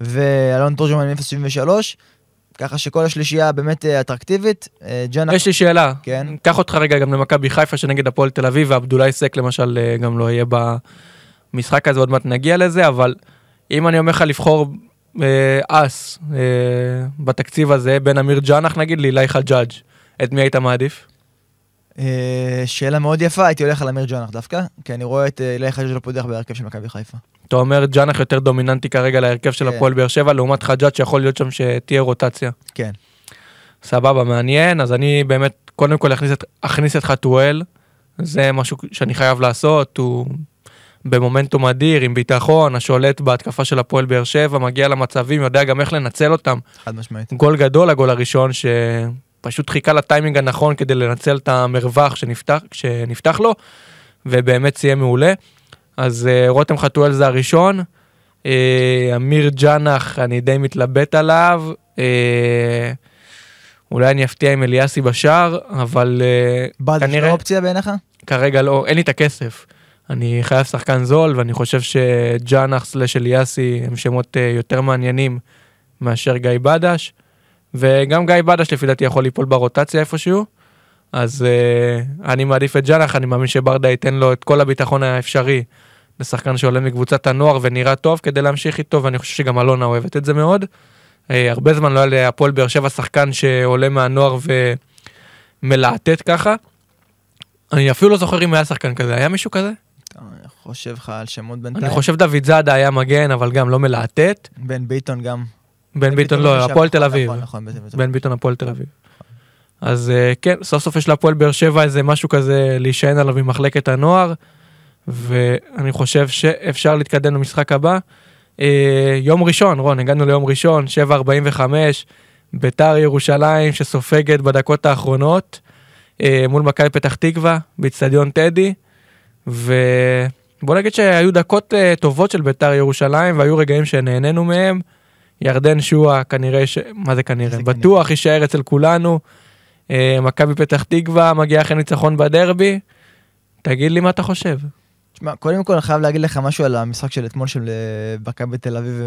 ואלון תורג'מן עם 0.73. ככה שכל השלישייה באמת אטרקטיבית. ג'אנח... יש לי שאלה, כן. קח אותך רגע גם למכבי חיפה שנגד הפועל תל אביב, ועבדולאי סק למשל אה, גם לא יהיה במשחק הזה, עוד מעט נגיע לזה, אבל אם אני אומר לך לבחור אה, אס אה, בתקציב הזה, בין אמיר ג'אנח נגיד לאילי חג'אג', את מי היית מעדיף? אה, שאלה מאוד יפה, הייתי הולך על אמיר ג'אנח דווקא, כי אני רואה את אילי חג'אג' לא פותח בהרכב של מכבי חיפה. אתה אומר ג'אנח יותר דומיננטי כרגע להרכב של כן. הפועל באר שבע, לעומת חג'אג' שיכול להיות שם שתהיה רוטציה. כן. סבבה, מעניין, אז אני באמת, קודם כל אכניס את, אכניס את חתואל, זה משהו שאני חייב לעשות, הוא במומנטום אדיר, עם ביטחון, השולט בהתקפה של הפועל באר שבע, מגיע למצבים, יודע גם איך לנצל אותם. חד משמעית. גול גדול, הגול הראשון, שפשוט חיכה לטיימינג הנכון כדי לנצל את המרווח שנפתח, שנפתח לו, ובאמת סיים מעולה. אז uh, רותם חתואל זה הראשון. Uh, אמיר ג'אנח, אני די מתלבט עליו. Uh, אולי אני אפתיע עם אליאסי בשער, אבל יש כנראה אופציה בעיניך? כרגע לא, אין לי את הכסף. אני חייב שחקן זול, ואני חושב שג'אנח סלש אליאסי הם שמות uh, יותר מעניינים מאשר גיא בדש. וגם גיא בדש לפי דעתי יכול ליפול ברוטציה איפשהו. אז uh, אני מעדיף את ג'אנח, אני מאמין שברדה ייתן לו את כל הביטחון האפשרי לשחקן שעולה מקבוצת הנוער ונראה טוב כדי להמשיך איתו, ואני חושב שגם אלונה אוהבת את זה מאוד. Uh, הרבה זמן לא היה להפועל באר שבע שחקן שעולה מהנוער ומלהטט ככה. אני אפילו לא זוכר אם היה שחקן כזה, היה מישהו כזה? חושב לך על שמות בינתיים. אני חושב דוד זאדה היה מגן, אבל גם לא מלהטט. בן ביטון גם. בן ביטון לא לא, הפועל נכון, תל אביב. נכון, נכון, בן ביטון. הפועל תל אביב. אז אה, כן, סוף סוף יש להפועל באר שבע איזה משהו כזה להישען עליו ממחלקת הנוער, ואני חושב שאפשר להתקדם למשחק הבא. אה, יום ראשון, רון, הגענו ליום ראשון, 7.45, ביתר ירושלים שסופגת בדקות האחרונות אה, מול מכבי פתח תקווה, באיצטדיון טדי, ובוא נגיד שהיו דקות אה, טובות של ביתר ירושלים, והיו רגעים שנהנינו מהם. ירדן שועה כנראה, ש... מה זה כנראה? זה בטוח יישאר אצל כולנו. אה, מכבי פתח תקווה מגיעה אחרי ניצחון בדרבי. תגיד לי מה אתה חושב. תשמע, קודם כל אני חייב להגיד לך משהו על המשחק של אתמול של אה, מכבי תל אביב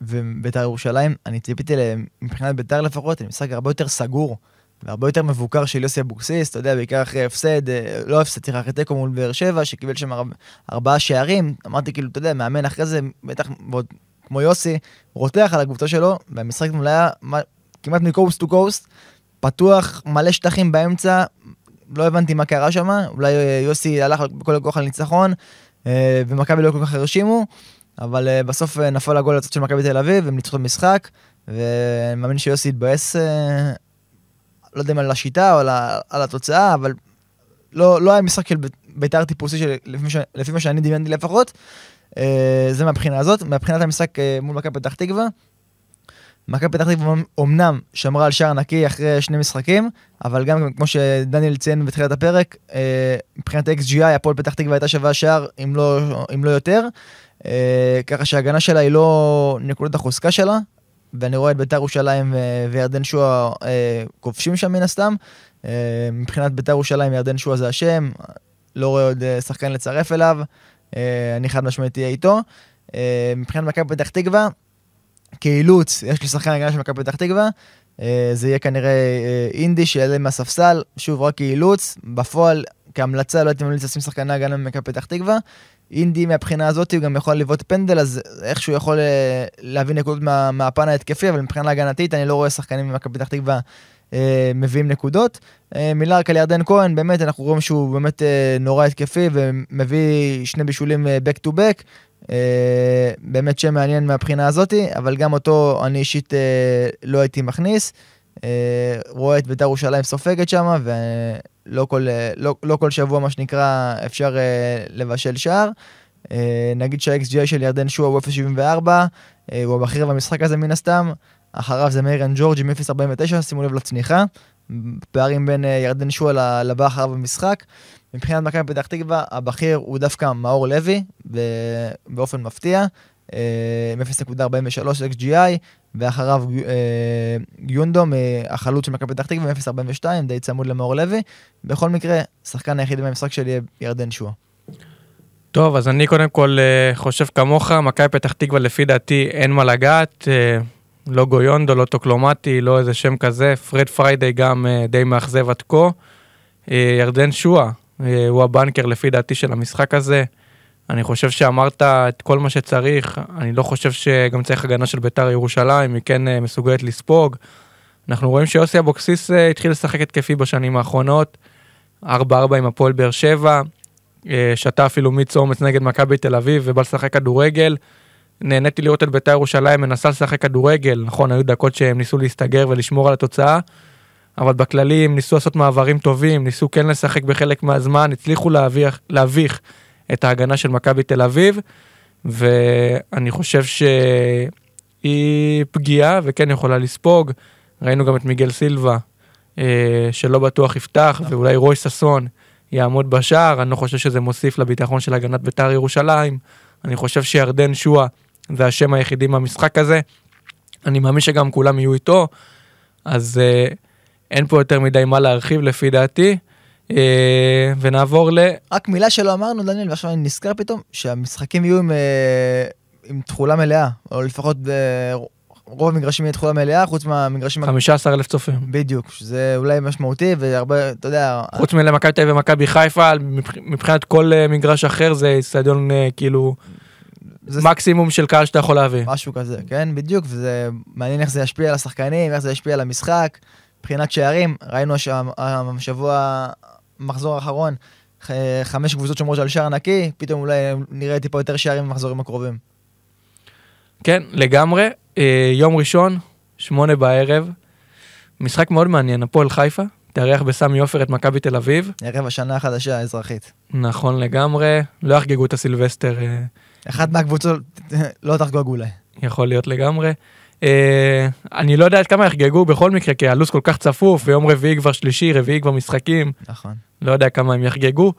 וביתר ירושלים. אני ציפיתי מבחינת ביתר לפחות, למשחק הרבה יותר סגור והרבה יותר מבוקר של יוסי אבוקסיס, אתה יודע, בעיקר אחרי הפסד, אה, לא הפסד, סליחה, אחרי תיקו מול באר שבע, שקיבל שם ארבע- ארבעה שערים. אמרתי כאילו, אתה יודע, מאמן אחרי זה, בטח ועוד כמו יוסי, רותח על הקבוצה שלו, והמשחק אתמול היה כמעט מקוסט טו קוסט, פתוח, מלא שטחים באמצע, לא הבנתי מה קרה שם, אולי אה, יוסי הלך בכל הכוח על ניצחון, אה, ומכבי לא כל כך הרשימו, אבל בסוף נפל הגול לצד של מכבי תל אביב, הם ניצחו את המשחק, ואני מאמין שיוסי התבאס, לא יודע אם על השיטה או על, על התוצאה, אבל לא, לא היה משחק של בית- בית"ר טיפוסי, של, לפי, ש, לפי מה שאני דמיינתי לפחות. אה, זה מהבחינה הזאת. מבחינת המשחק אה, מול מכבי פתח תקווה, מכבי פתח תקווה אמנם שמרה על שער נקי אחרי שני משחקים, אבל גם כמו שדניאל ציין בתחילת הפרק, אה, מבחינת XGI הפועל פתח תקווה הייתה שווה שער אם לא, אם לא יותר, אה, ככה שההגנה שלה היא לא נקודת החוזקה שלה, ואני רואה את בית"ר ירושלים וירדן שועה כובשים שם מן הסתם. מבחינת בית"ר ירושלים ירדן שועה זה השם, לא רואה עוד שחקן לצרף אליו, אני חד משמעית אהיה איתו. מבחינת מכבי פתח תקווה, כאילוץ, יש לי שחקן הגנה של מכבי פתח תקווה, אה, זה יהיה כנראה אה, אינדי שיעלה מהספסל, שוב רק כאילוץ, בפועל כהמלצה לא הייתי ממליץ לשים שחקן הגנה במכבי פתח תקווה. אינדי מהבחינה הזאת הוא גם יכול לבעוט פנדל, אז איכשהו יכול אה, להביא נקודות מה, מהפן ההתקפי, אבל מבחינה הגנתית אני לא רואה שחקנים ממכבי פתח תקווה מביאים נקודות. מילה רק על ירדן כהן, באמת אנחנו רואים שהוא באמת נורא התקפי ומביא שני בישולים back to back. אה, באמת שם מעניין מהבחינה הזאתי, אבל גם אותו אני אישית אה, לא הייתי מכניס. אה, רואה את בית"ר ירושלים סופגת שם, ולא כל, לא, לא כל שבוע, מה שנקרא, אפשר לבשל שער. נגיד שה-XGI של ירדן שואה הוא 0.74, הוא הבכיר במשחק הזה מן הסתם. אחריו זה מיירן ג'ורג' עם 0.49, שימו לב לצניחה. פערים בין ירדן שואה לבא אחריו במשחק. מבחינת מכבי פתח תקווה, הבכיר הוא דווקא מאור לוי, באופן מפתיע, 0.43 xGI, ואחריו אה, יונדו, החלוץ של מכבי פתח תקווה, עם 0.42, די צמוד למאור לוי. בכל מקרה, שחקן היחיד במשחק שלי יהיה ירדן שואה. טוב, אז אני קודם כל אה, חושב כמוך, מכבי פתח תקווה לפי דעתי אין מה לגעת, אה, לא ג'ויונדו, לא טוקלומטי, לא איזה שם כזה, פרד פריידי גם די מאכזב עד כה. ירדן שואה, אה, הוא ה banker לפי דעתי של המשחק הזה. אני חושב שאמרת את כל מה שצריך, אני לא חושב שגם צריך הגנה של בית"ר ירושלים, היא כן אה, מסוגלת לספוג. אנחנו רואים שיוסי אבוקסיס אה, התחיל לשחק התקפי בשנים האחרונות, 4-4 עם הפועל באר שבע, שתה אפילו מיץ אומץ נגד מכבי תל אביב ובא לשחק כדורגל. נהניתי לראות את בית"ר ירושלים מנסה לשחק כדורגל, נכון, היו דקות שהם ניסו להסתגר ולשמור על התוצאה, אבל בכללי הם ניסו לעשות מעברים טובים, ניסו כן לשחק בחלק מהזמן, הצליחו להביך, להביך את ההגנה של מכבי תל אביב, ואני חושב שהיא פגיעה וכן יכולה לספוג. ראינו גם את מיגל סילבה, אה, שלא בטוח יפתח, נכון. ואולי רוי ששון יעמוד בשער, אני לא חושב שזה מוסיף לביטחון של הגנת בית"ר ירושלים. אני חושב שירדן שואה זה השם היחידי מהמשחק הזה. אני מאמין שגם כולם יהיו איתו, אז... Uh, אין פה יותר מדי מה להרחיב לפי דעתי. אה, ונעבור ל... רק מילה שלא אמרנו, דניאל, ועכשיו אני נזכר פתאום, שהמשחקים יהיו עם, אה, עם תכולה מלאה, או לפחות רוב המגרשים יהיה תכולה מלאה, חוץ מהמגרשים... 15 אלף צופים. בדיוק, שזה אולי משמעותי, והרבה, אתה יודע... חוץ מלמכבי תל אביב ומכבי חיפה, מבחינת כל אה, מגרש אחר זה אצטדיון כאילו... זה מקסימום של קהל שאתה יכול להביא. משהו כזה, כן, בדיוק, וזה מעניין איך זה ישפיע על השחקנים, איך זה ישפיע על המשחק. מבחינת שערים, ראינו השבוע, מחזור האחרון, חמש קבוצות שומרות על שער נקי, פתאום אולי נראה טיפה יותר שערים במחזורים הקרובים. כן, לגמרי. אה, יום ראשון, שמונה בערב, משחק מאוד מעניין, הפועל חיפה, תארח בסמי עופר את מכבי תל אביב. ערב השנה החדשה האזרחית. נכון לגמרי, לא יחגגו את הסילבסטר. אה, אחת מהקבוצות לא תחגוג אולי. יכול להיות לגמרי. אה, אני לא יודע עד כמה יחגגו בכל מקרה, כי הלו"ז כל כך צפוף, ויום רביעי כבר שלישי, רביעי כבר משחקים. נכון. לא יודע כמה הם יחגגו.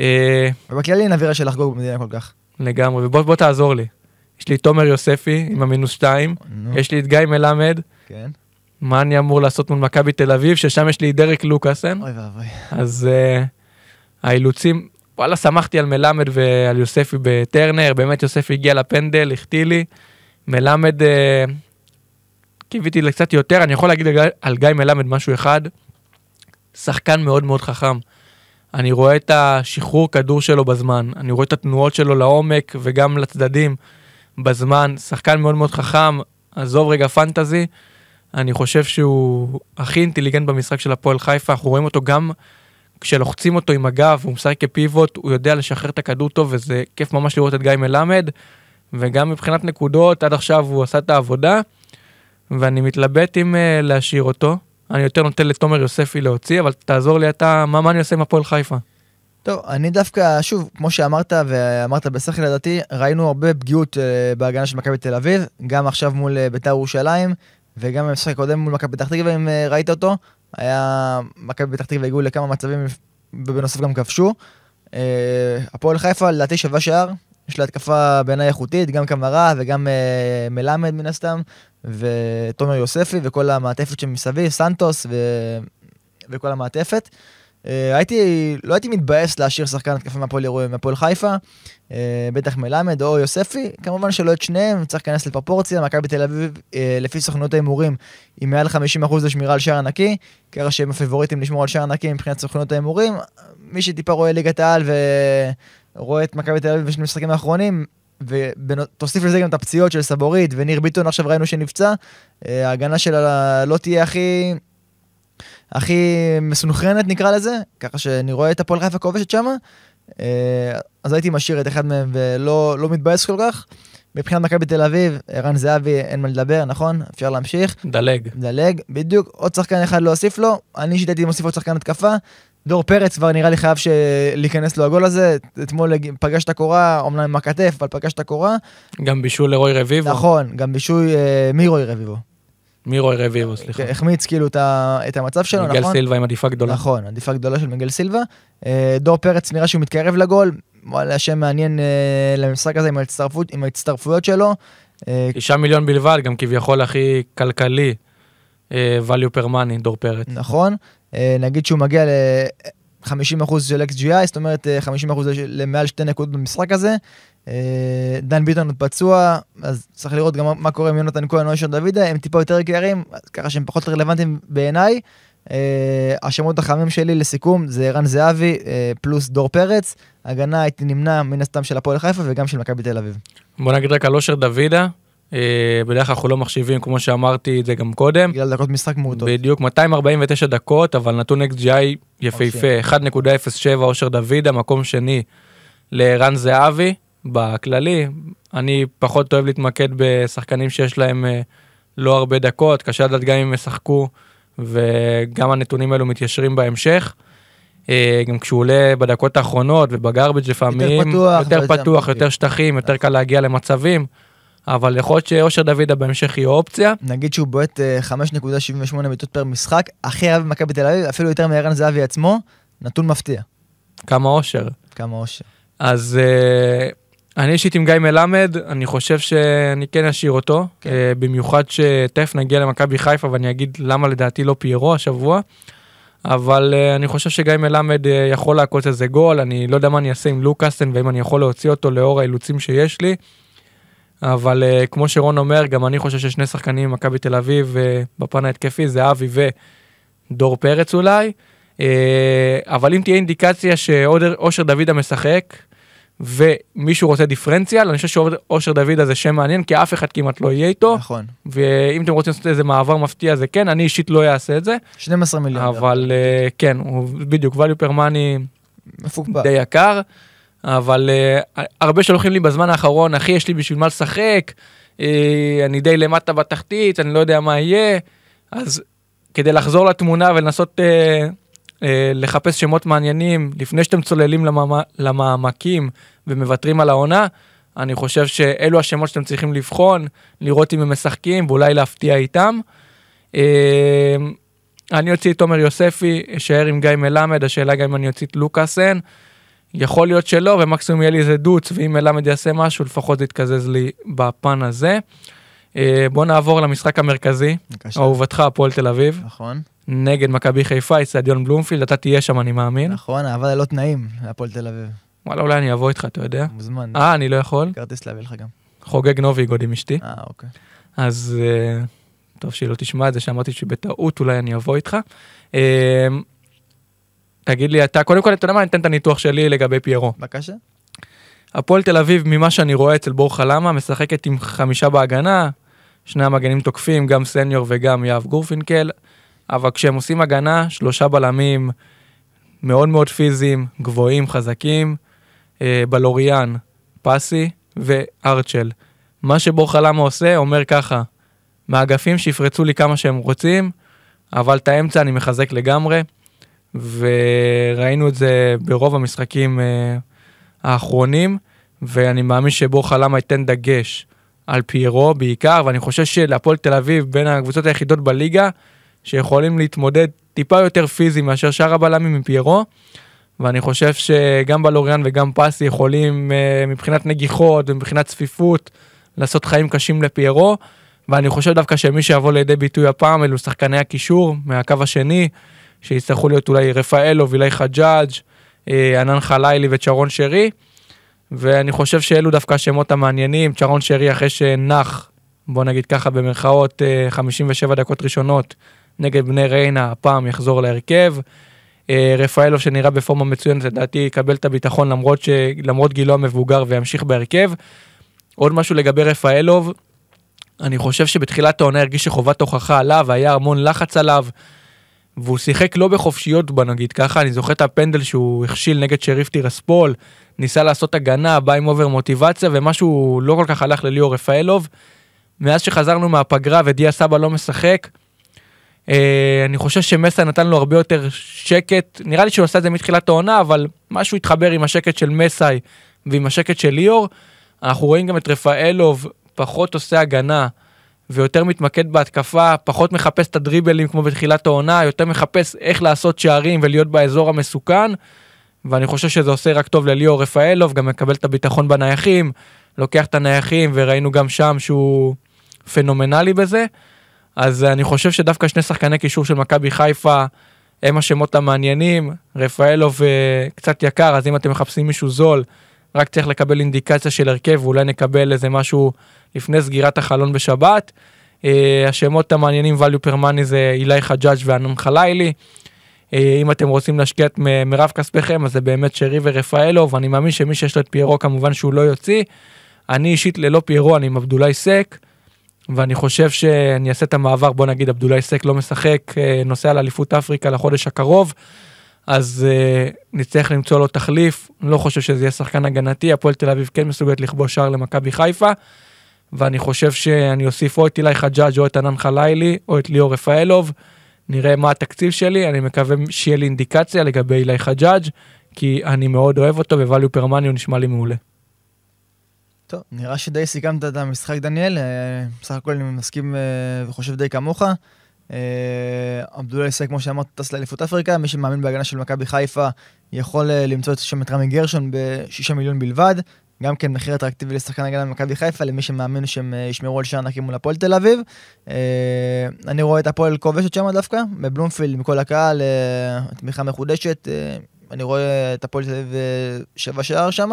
אה, ובכללי אין אווירה של לחגוג במדינה כל כך. לגמרי, ובוא תעזור לי. יש לי את תומר יוספי עם המינוס שתיים, יש לי את גיא מלמד. כן. מה אני אמור לעשות מול מכבי תל אביב, ששם יש לי דרק לוקאסן. אוי ואבוי. אז uh, האילוצים, וואלה, שמחתי על מלמד ועל יוספי בטרנר, באמת יוספי הגיע לפנדל, החטיא לי. מלמד, uh, קיוויתי לקצת יותר, אני יכול להגיד על גיא מלמד משהו אחד, שחקן מאוד מאוד חכם. אני רואה את השחרור כדור שלו בזמן, אני רואה את התנועות שלו לעומק וגם לצדדים בזמן, שחקן מאוד מאוד חכם, עזוב רגע פנטזי, אני חושב שהוא הכי אינטליגנט במשחק של הפועל חיפה, אנחנו רואים אותו גם כשלוחצים אותו עם הגב, הוא משחק כפיבוט, הוא יודע לשחרר את הכדור טוב וזה כיף ממש לראות את גיא מלמד, וגם מבחינת נקודות, עד עכשיו הוא עשה את העבודה. ואני מתלבט אם uh, להשאיר אותו. אני יותר נותן לתומר יוספי להוציא, אבל תעזור לי אתה, מה, מה אני עושה עם הפועל חיפה? טוב, אני דווקא, שוב, כמו שאמרת, ואמרת בשכל לדעתי, ראינו הרבה פגיעות uh, בהגנה של מכבי תל אביב, גם עכשיו מול uh, בית"ר ירושלים, וגם במשחק הקודם מול מכבי פתח תקווה, אם אה, ראית אותו, היה... מכבי פתח תקווה הגיעו לכמה מצבים, ובנוסף גם כבשו. אה, הפועל חיפה, לדעתי שווה שער, יש לה התקפה בעיניי איכותית, גם קמרה וגם אה, מלמד מן הסתם, ותומר יוספי וכל המעטפת שמסביב, סנטוס ו... וכל המעטפת. אה, הייתי, לא הייתי מתבאס להשאיר שחקן התקפה מהפועל חיפה, אה, בטח מלמד או יוספי, כמובן שלא את שניהם, צריך להיכנס לפרופורציה, מכבי תל אביב, אה, לפי סוכנות ההימורים, היא מעל 50% לשמירה על שער הנקי, ככה שהם הפיבוריטים לשמור על שער הנקי מבחינת סוכנות ההימורים, מי שטיפה רואה ליגת העל ורואה את מכבי תל אביב בשני המשחקים האחרונים, ותוסיף לזה גם את הפציעות של סבורית וניר ביטון עכשיו ראינו שנפצע, ההגנה שלה לא תהיה הכי הכי מסונכרנת נקרא לזה, ככה שאני רואה את הפועל חיפה כובשת שמה, אה, אז הייתי משאיר את אחד מהם ולא לא מתבאס כל כך. מבחינת מכבי תל אביב, ערן זהבי אין מה לדבר, נכון? אפשר להמשיך. דלג. דלג, בדיוק. עוד שחקן אחד להוסיף לו, אני אישית הייתי מוסיף עוד שחקן התקפה. דור פרץ כבר נראה לי חייב להיכנס לו הגול הזה, אתמול פגש את הקורה, אומנם עם הכתף, אבל פגש את הקורה. גם בישול לרוי רביבו. נכון, גם בישול אה, מרוי רביבו. מירוי רביבו, סליחה. החמיץ כאילו את המצב שלו, נכון? מיגל סילבה עם עדיפה גדולה. נכון, עדיפה גדולה של מיגל סילבה. אה, דור פרץ נראה שהוא מתקרב לגול, וואלה, שם מעניין אה, למשחק הזה עם, ההצטרפות, עם ההצטרפויות שלו. אה, תשעה מיליון בלבד, גם כביכול הכי כלכלי, value per money, דור פרץ. נכון, נגיד שהוא מגיע ל-50% של XGI, זאת אומרת 50% למעל שתי נקודות במשחק הזה. אה, דן ביטון עוד פצוע, אז צריך לראות גם מה קורה עם יונתן כהן או ישר דוידה, הם טיפה יותר יקרים, ככה שהם פחות רלוונטיים בעיניי. אה, השמות החמים שלי לסיכום זה ערן זהבי אה, פלוס דור פרץ, הגנה הייתי נמנע מן הסתם של הפועל חיפה וגם של מכבי תל אביב. בוא נגיד רק על אושר דוידה, בדרך כלל אנחנו לא מחשיבים כמו שאמרתי את זה גם קודם. בגלל דקות משחק מעוטות. בדיוק 249 דקות אבל נתון XGI יפהפה 1.07 אושר דוידה מקום שני לערן זהבי. בכללי. אני פחות אוהב להתמקד בשחקנים שיש להם אה, לא הרבה דקות, קשה לדעת גם אם ישחקו, וגם הנתונים האלו מתיישרים בהמשך. אה, גם כשהוא עולה בדקות האחרונות ובגרבג' לפעמים, יותר פתוח, יותר, פתוח, יותר שטחים, יותר קל להגיע למצבים. אבל יכול להיות שאושר דוידה בהמשך יהיה אופציה. נגיד שהוא בועט 5.78 אה, מיטות פר משחק, הכי רב במכבי תל אביב, אפילו יותר מערן זהבי עצמו, נתון מפתיע. כמה אושר. כמה אושר. אז אני אישית עם גיא מלמד, אני חושב שאני כן אשאיר אותו, כן. uh, במיוחד שתכף נגיע למכבי חיפה ואני אגיד למה לדעתי לא פיירו השבוע, אבל uh, אני חושב שגיא מלמד uh, יכול לעקוץ איזה גול, אני לא יודע מה אני אעשה עם לוקאסטן ואם אני יכול להוציא אותו לאור האילוצים שיש לי, אבל uh, כמו שרון אומר, גם אני חושב ששני שחקנים ממכבי תל אביב uh, בפן ההתקפי זה אבי ודור פרץ אולי, uh, אבל אם תהיה אינדיקציה שאושר דוידה משחק, ומישהו רוצה דיפרנציאל, אני חושב שאושר דוד הזה שם מעניין, כי אף אחד כמעט לא יהיה איתו. נכון. ואם אתם רוצים לעשות איזה מעבר מפתיע זה כן, אני אישית לא אעשה את זה. 12 מיליון. אבל uh, כן, הוא בדיוק value per money. די יקר, אבל uh, הרבה שולחים לי בזמן האחרון, אחי, יש לי בשביל מה לשחק, uh, אני די למטה בתחתית, אני לא יודע מה יהיה, אז כדי לחזור לתמונה ולנסות... Uh, אה, לחפש שמות מעניינים לפני שאתם צוללים למעמ... למעמקים ומוותרים על העונה. אני חושב שאלו השמות שאתם צריכים לבחון, לראות אם הם משחקים ואולי להפתיע איתם. אה, אני אוציא את תומר יוספי, אשאר עם גיא מלמד, השאלה גם אם אני אוציא את לוקאסן. יכול להיות שלא, ומקסימום יהיה לי איזה דוץ, ואם מלמד יעשה משהו, לפחות יתקזז לי בפן הזה. אה, בוא נעבור למשחק המרכזי, אהובתך, הפועל תל אביב. נכון. נגד מכבי חיפה, אצטדיון בלומפילד, אתה תהיה שם, אני מאמין. נכון, אבל ללא תנאים, להפועל תל אביב. וואלה, אולי אני אבוא איתך, אתה יודע. מוזמן. אה, אני לא יכול? כרטיס להביא לך גם. חוגג נוביגוד עם אשתי. אה, אוקיי. אז אה, טוב שהיא לא תשמע את זה, שאמרתי שבטעות אולי אני אבוא איתך. תגיד לי אתה, קודם כל, אתה יודע מה, אני אתן את הניתוח שלי לגבי פיירו. בבקשה. הפועל תל אביב, ממה שאני רואה אצל בור חלמה, משחקת עם חמישה בהגנה, שני המגנים תוקפים, גם סניור וגם יהב גורפינקל. אבל כשהם עושים הגנה, שלושה בלמים מאוד מאוד פיזיים, גבוהים, חזקים, אה, בלוריאן, פסי וארצ'ל. מה שבור חלמה עושה, אומר ככה, מהאגפים שיפרצו לי כמה שהם רוצים, אבל את האמצע אני מחזק לגמרי, וראינו את זה ברוב המשחקים אה, האחרונים, ואני מאמין שבור חלמה ייתן דגש על פיירו בעיקר, ואני חושב שלהפועל תל אביב בין הקבוצות היחידות בליגה, שיכולים להתמודד טיפה יותר פיזי מאשר שאר הבלמים עם פיירו. ואני חושב שגם בלוריאן וגם פסי יכולים אה, מבחינת נגיחות ומבחינת צפיפות לעשות חיים קשים לפיירו. ואני חושב דווקא שמי שיבוא לידי ביטוי הפעם אלו שחקני הקישור מהקו השני, שיצטרכו להיות אולי רפאלו, וילי חג'אג', אה, ענן חלילי וצ'רון שרי. ואני חושב שאלו דווקא השמות המעניינים, צ'רון שרי אחרי שנח, בוא נגיד ככה במרכאות, 57 אה, דקות ראשונות נגד בני ריינה, הפעם יחזור להרכב. אה, רפאלו שנראה בפורמה מצוינת, לדעתי יקבל את הביטחון למרות, ש... למרות גילו המבוגר וימשיך בהרכב. עוד משהו לגבי רפאלוב, אני חושב שבתחילת העונה הרגיש שחובת הוכחה עליו, היה המון לחץ עליו, והוא שיחק לא בחופשיות בוא נגיד ככה, אני זוכר את הפנדל שהוא הכשיל נגד שריף טירספול, ניסה לעשות הגנה, בא עם over מוטיבציה, ומשהו לא כל כך הלך לליאור רפאלוב. מאז שחזרנו מהפגרה ודיה סבא לא משחק, אה, אני חושב שמסי נתן לו הרבה יותר שקט, נראה לי שהוא עשה את זה מתחילת העונה, אבל משהו התחבר עם השקט של מסי ועם השקט של ליאור. אנחנו רואים גם את רפאלוב פחות עושה הגנה ויותר מתמקד בהתקפה, פחות מחפש את הדריבלים כמו בתחילת העונה, יותר מחפש איך לעשות שערים ולהיות באזור המסוכן. ואני חושב שזה עושה רק טוב לליאור רפאלוב, גם מקבל את הביטחון בנייחים, לוקח את הנייחים וראינו גם שם שהוא פנומנלי בזה. אז אני חושב שדווקא שני שחקני קישור של מכבי חיפה הם השמות המעניינים. רפאלוב אה, קצת יקר, אז אם אתם מחפשים מישהו זול, רק צריך לקבל אינדיקציה של הרכב, ואולי נקבל איזה משהו לפני סגירת החלון בשבת. אה, השמות המעניינים value per money זה אילי חג'אג' ואנון חלילי. אה, אם אתם רוצים להשקיע את מירב כספיכם, אז זה באמת שרי ורפאלוב, ואני מאמין שמי שיש לו את פיירו כמובן שהוא לא יוציא. אני אישית ללא פיירו, אני עם אבדולאי סק. ואני חושב שאני אעשה את המעבר, בוא נגיד עבדולאי סק לא משחק, אה, נוסע לאליפות אפריקה לחודש הקרוב, אז uh, נצטרך למצוא לו תחליף, לא חושב שזה יהיה שחקן הגנתי, הפועל תל אביב כן מסוגלת לכבוש שער למכבי חיפה, ואני חושב שאני אוסיף או את אילי חג'אג' או את ענן חלילי, או את ליאור רפאלוב, נראה מה התקציב שלי, אני מקווה שיהיה לי אינדיקציה לגבי אילי חג'אג', כי אני מאוד אוהב אותו, ווליו פרמני הוא נשמע לי מעולה. טוב, נראה שדי סיכמת את המשחק, דניאל. אה, בסך הכל אני מסכים אה, וחושב די כמוך. עבדולה אה, יסק, כמו שאמרת, טס לאליפות אפריקה. מי שמאמין בהגנה של מכבי חיפה יכול למצוא את שם את רמי גרשון ב-6 מיליון בלבד. גם כן מחיר אטרקטיבי לשחקן הגנה במכבי חיפה, למי שמאמין שהם ישמרו על שער נקי מול הפועל תל אביב. אני רואה את הפועל כובשת שם דווקא, בבלומפילד, עם כל הקהל, תמיכה מחודשת. אני רואה את הפועל תל אביב שבע שער שם.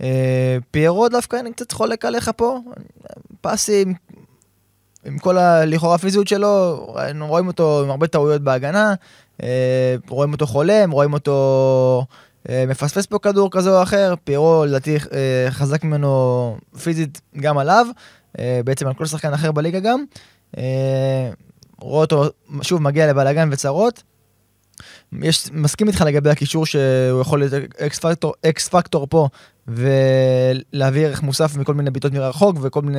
אה, פיירו דווקא אני קצת חולק עליך פה, פסי עם, כל הלכאורה הפיזיות שלו, רואים אותו עם הרבה טעויות בהגנה, אה, רואים אותו חולם, רואים אותו אה, מפספס פה כדור כזה או אחר, פיירו לדעתי חזק ממנו פיזית גם עליו, בעצם על כל שחקן אחר בליגה גם. רואה אותו שוב מגיע לבלאגן וצרות. יש, מסכים איתך לגבי הקישור שהוא יכול להיות X factor, X factor פה ולהביא ערך מוסף מכל מיני בעיטות מרחוק וכל מיני,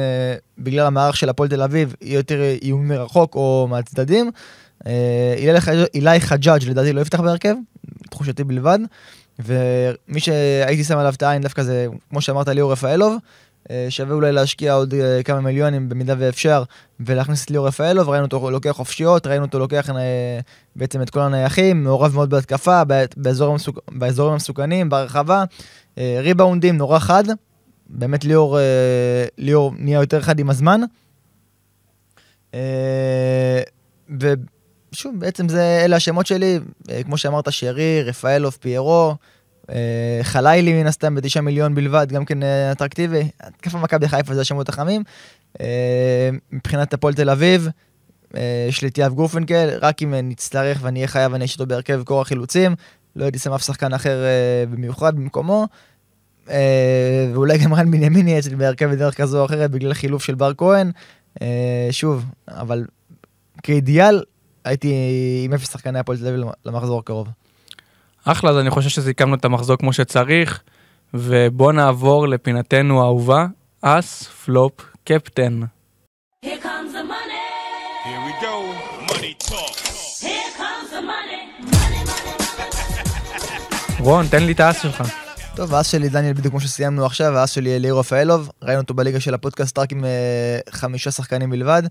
בגלל המערך של הפועל תל אביב, יהיה יותר איום מרחוק או מהצדדים. אילי חג'אג' לדעתי לא יפתח בהרכב, תחושתי בלבד. ומי שהייתי שם עליו את העין דווקא זה, כמו שאמרת, ליאור רפאלוב. אה, שווה אולי להשקיע עוד אה, כמה מיליונים במידה ואפשר ולהכניס את ליאור רפאלוב, ראינו אותו לוקח חופשיות, ראינו אותו לוקח אה, בעצם את כל הנייחים, מעורב מאוד בהתקפה, באזור המסוק... באזורים המסוכנים, ברחבה, ריבאונדים נורא חד, באמת ליאור, ליאור נהיה יותר חד עם הזמן. ושוב, בעצם זה, אלה השמות שלי, כמו שאמרת, שרי, רפאלוב, פיירו, חלילי מן הסתם בתשעה מיליון בלבד, גם כן אה, אטרקטיבי. התקפה מכבי חיפה זה השמות החמים. אה, מבחינת הפועל תל אביב, יש לי את יאב גורפנקל, רק אם נצטרך ואני אהיה חייב אני אותו בהרכב כורח חילוצים. לא הייתי שם אף שחקן אחר במיוחד במקומו. ואולי גם רן בנימין יהיה אצלי בהרכב בדרך כזו או אחרת בגלל חילוף של בר כהן. שוב, אבל כאידיאל הייתי עם אפס שחקני הפועל תל אביב למחזור הקרוב. אחלה, אז אני חושב שסיכמנו את המחזור כמו שצריך, ובוא נעבור לפינתנו האהובה, אס פלופ קפטן. רון, תן לי את האס שלך. טוב, האס שלי דניאל בדיוק כמו שסיימנו עכשיו, האס שלי ליאור רפאלוב, ראינו אותו בליגה של הפודקאסט רק עם אה, חמישה שחקנים בלבד.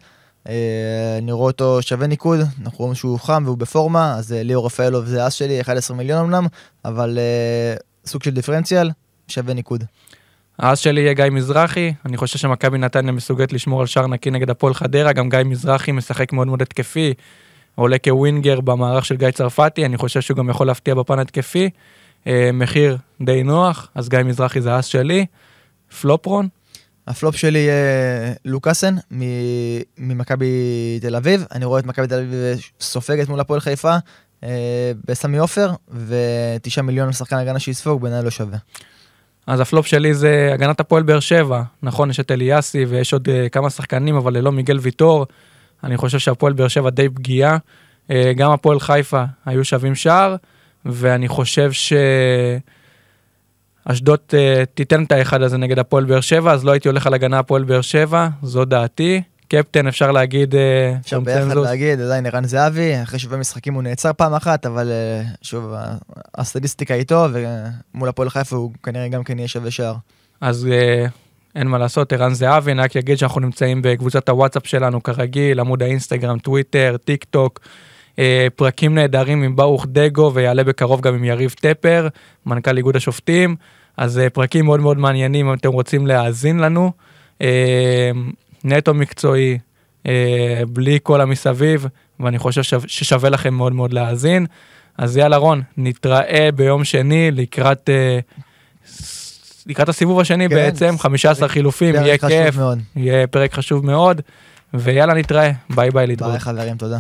אני רואה אותו שווה ניקוד, אנחנו רואים שהוא חם והוא בפורמה, אז אה, ליאור רפאלוב זה האס שלי, 11 מיליון אמנם, אבל אה, סוג של דיפרנציאל, שווה ניקוד. האס שלי יהיה גיא מזרחי, אני חושב שמכבי נתניה מסוגלת לשמור על שער נקי נגד הפועל חדרה, גם גיא מזרחי משחק מאוד מאוד התקפי, עולה כ winger במערך של גיא צרפתי, אני חושב שהוא גם יכול להפתיע בפן התקפי. אה, מחיר די נוח, אז גיא מזרחי זה האס שלי. flop, רון, ה flop שלי יהיה לוקאסן ממכבי תל אביב, אני רואה את מכבי תל אביב סופגת מול הפועל חיפה אה, בסמי עופר, ותשעה מיליון לשחקן הגנה שיספוג, בעיניי לא שווה. אז הפלופ שלי זה הגנת הפועל באר שבע. נכון, יש את אליאסי ויש עוד uh, כמה שחקנים, אבל ללא מיגל ויטור. אני חושב שהפועל באר שבע די פגיעה. Uh, גם הפועל חיפה היו שווים שער, ואני חושב שאשדוד uh, תיתן את האחד הזה נגד הפועל באר שבע, אז לא הייתי הולך על הגנה הפועל באר שבע, זו דעתי. קפטן אפשר להגיד... uh, אפשר ביחד. להגיד, עדיין ערן זהבי, אחרי שבעה משחקים הוא נעצר פעם אחת, אבל אה, שוב, הסטטיסטיקה איתו, ומול הפועל חיפה הוא כנראה גם כן יהיה שווה שער. אז אה, אין מה לעשות, ערן זהבי, אני רק אגיד שאנחנו נמצאים בקבוצת הוואטסאפ שלנו כרגיל, עמוד האינסטגרם, טוויטר, טיק טוק, אה, פרקים נהדרים עם ברוך דגו ויעלה בקרוב גם עם יריב טפר, מנכ"ל איגוד השופטים, אז אה, פרקים מאוד מאוד מעניינים אם אתם רוצים להאזין לנו. אה, נטו מקצועי, אה, בלי כל המסביב, ואני חושב שו- ששווה לכם מאוד מאוד להאזין. אז יאללה רון, נתראה ביום שני לקראת... לקראת הסיבוב השני כן, בעצם, 15 חילופים, פרק יהיה כיף, מאוד. יהיה פרק חשוב מאוד, ויאללה נתראה, ביי ביי להתראות. ביי חברים, תודה.